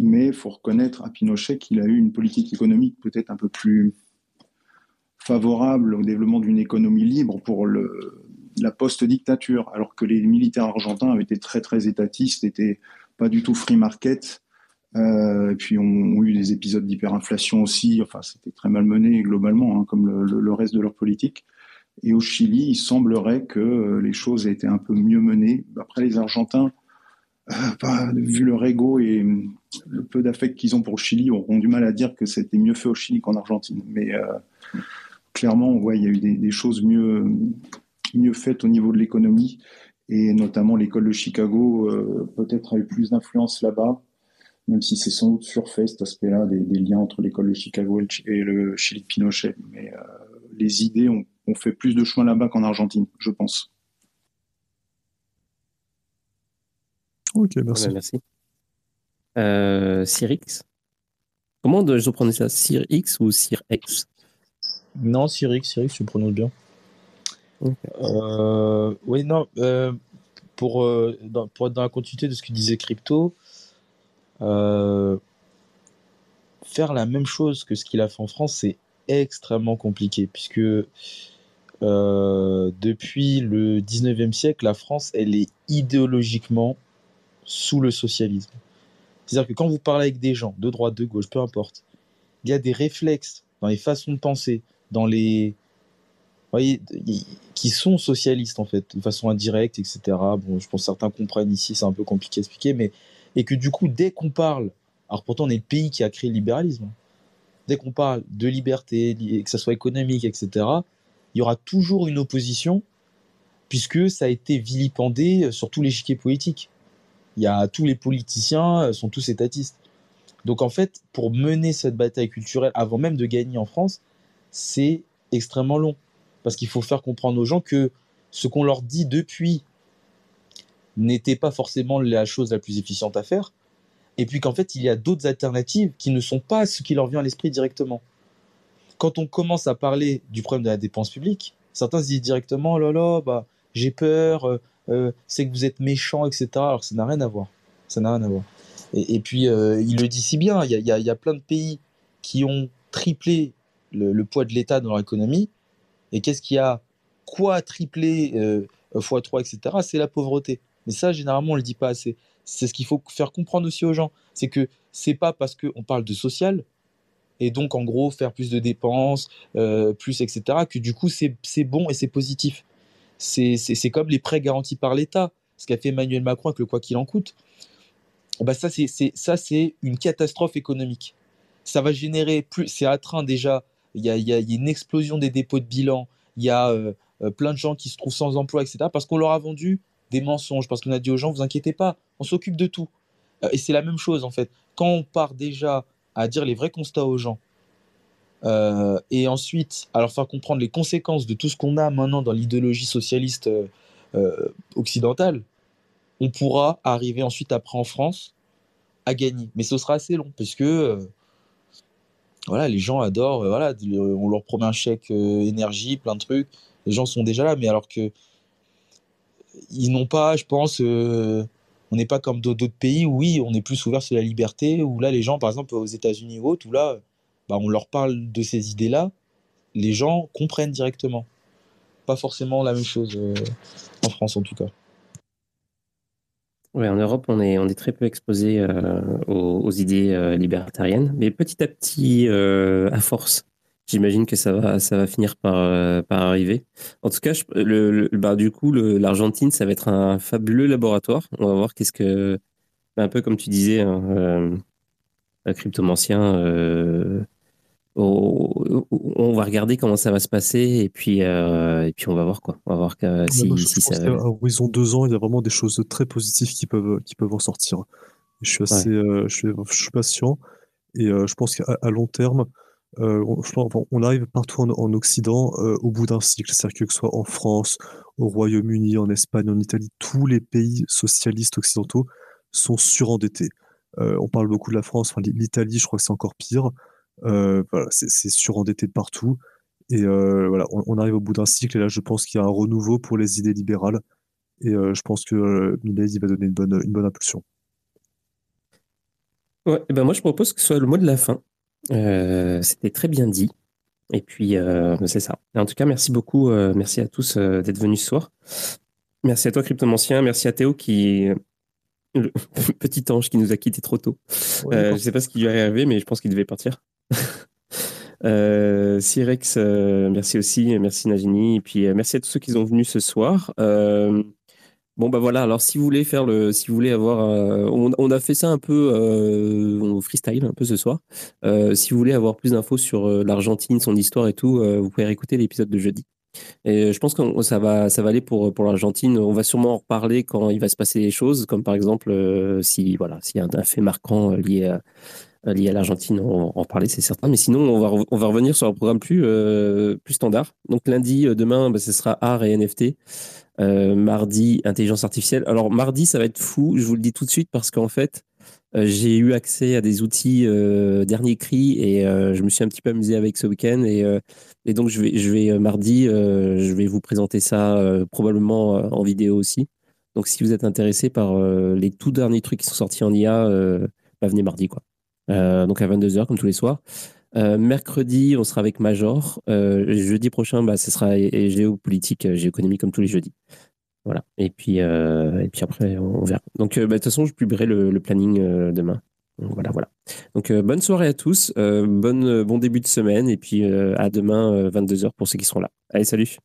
Mais il faut reconnaître à Pinochet qu'il a eu une politique économique peut-être un peu plus favorable au développement d'une économie libre pour la post-dictature, alors que les militaires argentins avaient été très très étatistes, n'étaient pas du tout free market, euh, et puis ont, eu des épisodes d'hyperinflation aussi, enfin c'était très mal mené globalement, hein, comme le, reste de leur politique. Et au Chili, il semblerait que les choses aient été un peu mieux menées. Après, les Argentins, euh, vu leur ego et le peu d'affect qu'ils ont pour le Chili, auront du mal à dire que c'était mieux fait au Chili qu'en Argentine. Mais euh, clairement, ouais, il y a eu des, choses mieux, faites au niveau de l'économie. Et notamment l'école de Chicago, euh, peut-être a eu plus d'influence là-bas. Même si c'est sans doute surfait cet aspect-là des, liens entre l'école de Chicago et le Chili de Pinochet. Mais euh, les idées ont, fait plus de chemin là-bas qu'en Argentine, je pense. Ok, merci. merci. Euh, Cyrix Comment dois-je prononcer ça? Cyrix ou Cyrx Non, Cyrix, Cyrix, tu prononces bien. Euh, oui, non, euh, pour, pour être dans la continuité de ce que disait Crypto, faire la même chose que ce qu'il a fait en France, c'est extrêmement compliqué, puisque depuis le 19e siècle, la France, elle est idéologiquement sous le socialisme. C'est-à-dire que quand vous parlez avec des gens, de droite, de gauche, peu importe, il y a des réflexes dans les façons de penser, dans les. voyez, qui sont socialistes en fait, de façon indirecte, etc. Bon, je pense que certains comprennent ici, c'est un peu compliqué à expliquer, mais. Et que du coup, dès qu'on parle. Alors pourtant, on est le pays qui a créé le libéralisme. Dès qu'on parle de liberté, que ce soit économique, etc., il y aura toujours une opposition, puisque ça a été vilipendé sur tout l'échiquier politique il y a tous les politiciens euh, sont tous étatistes. Donc en fait, pour mener cette bataille culturelle avant même de gagner en France, c'est extrêmement long parce qu'il faut faire comprendre aux gens que ce qu'on leur dit depuis n'était pas forcément la chose la plus efficiente à faire et puis qu'en fait, il y a d'autres alternatives qui ne sont pas ce qui leur vient à l'esprit directement. Quand on commence à parler du problème de la dépense publique, certains se disent directement oh là là, bah, j'ai peur, euh, euh, c'est que vous êtes méchant, etc. Alors ça n'a rien à voir. Ça n'a rien à voir. Et, puis, euh, il le dit si bien, il y, a, plein de pays qui ont triplé le, poids de l'État dans leur économie. Et qu'est-ce qui a? Quoi triplé euh, x3, etc. C'est la pauvreté. Mais ça, généralement, on le dit pas assez. C'est ce qu'il faut faire comprendre aussi aux gens. C'est que c'est pas parce qu'on parle de social, et donc en gros faire plus de dépenses, plus, etc., que du coup c'est bon et c'est positif c'est comme les prêts garantis par l'État, ce qu'a fait Emmanuel Macron avec le quoi qu'il en coûte. Bah ça, c'est une catastrophe économique. Ça va générer plus. C'est train déjà. Il y a, une explosion des dépôts de bilan. Il y a euh, euh, plein de gens qui se trouvent sans emploi, etc. Parce qu'on leur a vendu des mensonges. Parce qu'on a dit aux gens, vous inquiétez pas, on s'occupe de tout. Euh, et c'est la même chose en fait. Quand on part déjà à dire les vrais constats aux gens, euh, et ensuite, alors faire comprendre les conséquences de tout ce qu'on a maintenant dans l'idéologie socialiste euh, euh, occidentale, on pourra arriver ensuite après en France à gagner. Mais ce sera assez long parce que voilà, les gens adorent, voilà, on leur promet un chèque énergie, plein de trucs, les gens sont déjà là, mais alors que ils n'ont pas, je pense, on n'est pas comme d'autres pays où oui, on est plus ouvert sur la liberté, où là les gens, par exemple aux États-Unis ou autres, où là bah, on leur parle de ces idées-là, les gens comprennent directement. Pas forcément la même chose euh, en France en tout cas. Oui, en Europe, on est, on est très peu exposé euh, aux, idées euh, libertariennes, mais petit à petit, à force, j'imagine que ça va, ça va finir par, par arriver. En tout cas, le, bah, du coup, l'Argentine, ça va être un fabuleux laboratoire. On va voir qu'est-ce que, un peu comme tu disais, hein, cryptomancien, on va regarder comment ça va se passer et puis, euh, et puis on va voir quoi. On va voir que, si, si ça. ils ont deux ans, il y a vraiment des choses très positives qui peuvent, qui peuvent en sortir. Je suis assez, euh, je, suis, je, suis, patient et euh, je pense qu'à long terme, on, on, arrive partout en, Occident au bout d'un cycle. C'est-à-dire que, ce soit en France, au Royaume-Uni, en Espagne, en Italie, tous les pays socialistes occidentaux sont surendettés. on parle beaucoup de la France, l'Italie, je crois que c'est encore pire. Euh, c'est surendetté de partout. Et euh, voilà, on, arrive au bout d'un cycle. Et là, je pense qu'il y a un renouveau pour les idées libérales. Et euh, je pense que euh, il va donner une bonne, impulsion. Ouais, ben moi, je propose que ce soit le mot de la fin. C'était très bien dit. Et puis, c'est ça. en tout cas, merci beaucoup. merci à tous d'être venus ce soir. Merci à toi, Cryptomancien. Merci à Théo qui le <laughs> petit ange qui nous a quittés trop tôt. je ne sais pas ce qui lui est arrivé, mais je pense qu'il devait partir. <laughs> Euh, Cyrex, euh, merci aussi, merci Nagini, et puis euh, merci à tous ceux qui sont venus ce soir. Euh, bon bah voilà, alors si vous voulez faire le, si vous voulez avoir, on, a fait ça un peu freestyle un peu ce soir. si vous voulez avoir plus d'infos sur l'Argentine, son histoire et tout, vous pouvez réécouter l'épisode de jeudi. Et je pense que ça va, ça aller pour, l'Argentine. On va sûrement en reparler quand il va se passer des choses, comme par exemple si voilà, s'il y a un, fait marquant lié à, lié à l'Argentine, on va en reparler, c'est certain. Mais sinon, on va, revenir sur un programme plus, plus standard. Donc lundi, demain, bah, ce sera art et NFT. Mardi, intelligence artificielle. Alors mardi, ça va être fou, je vous le dis tout de suite, parce qu'en fait, euh, j'ai eu accès à des outils euh, dernier cri et euh, je me suis un petit peu amusé avec ce week-end. Et, et donc, je vais, je vais mardi, je vais vous présenter ça probablement en vidéo aussi. Donc, si vous êtes intéressé par les tout derniers trucs qui sont sortis en IA, bah, venez mardi. Quoi. donc, à 22h, comme tous les soirs. Mercredi, on sera avec Major. jeudi prochain, bah, ce sera géopolitique, géoéconomie comme tous les jeudis. Voilà. Et puis, euh, et puis après, on verra. Donc, euh, bah, de toute façon, je publierai le, planning euh, demain. voilà, voilà. Donc, bonne soirée à tous. bonne, bon début de semaine. Et puis, à demain, 22h pour ceux qui seront là. Allez, salut.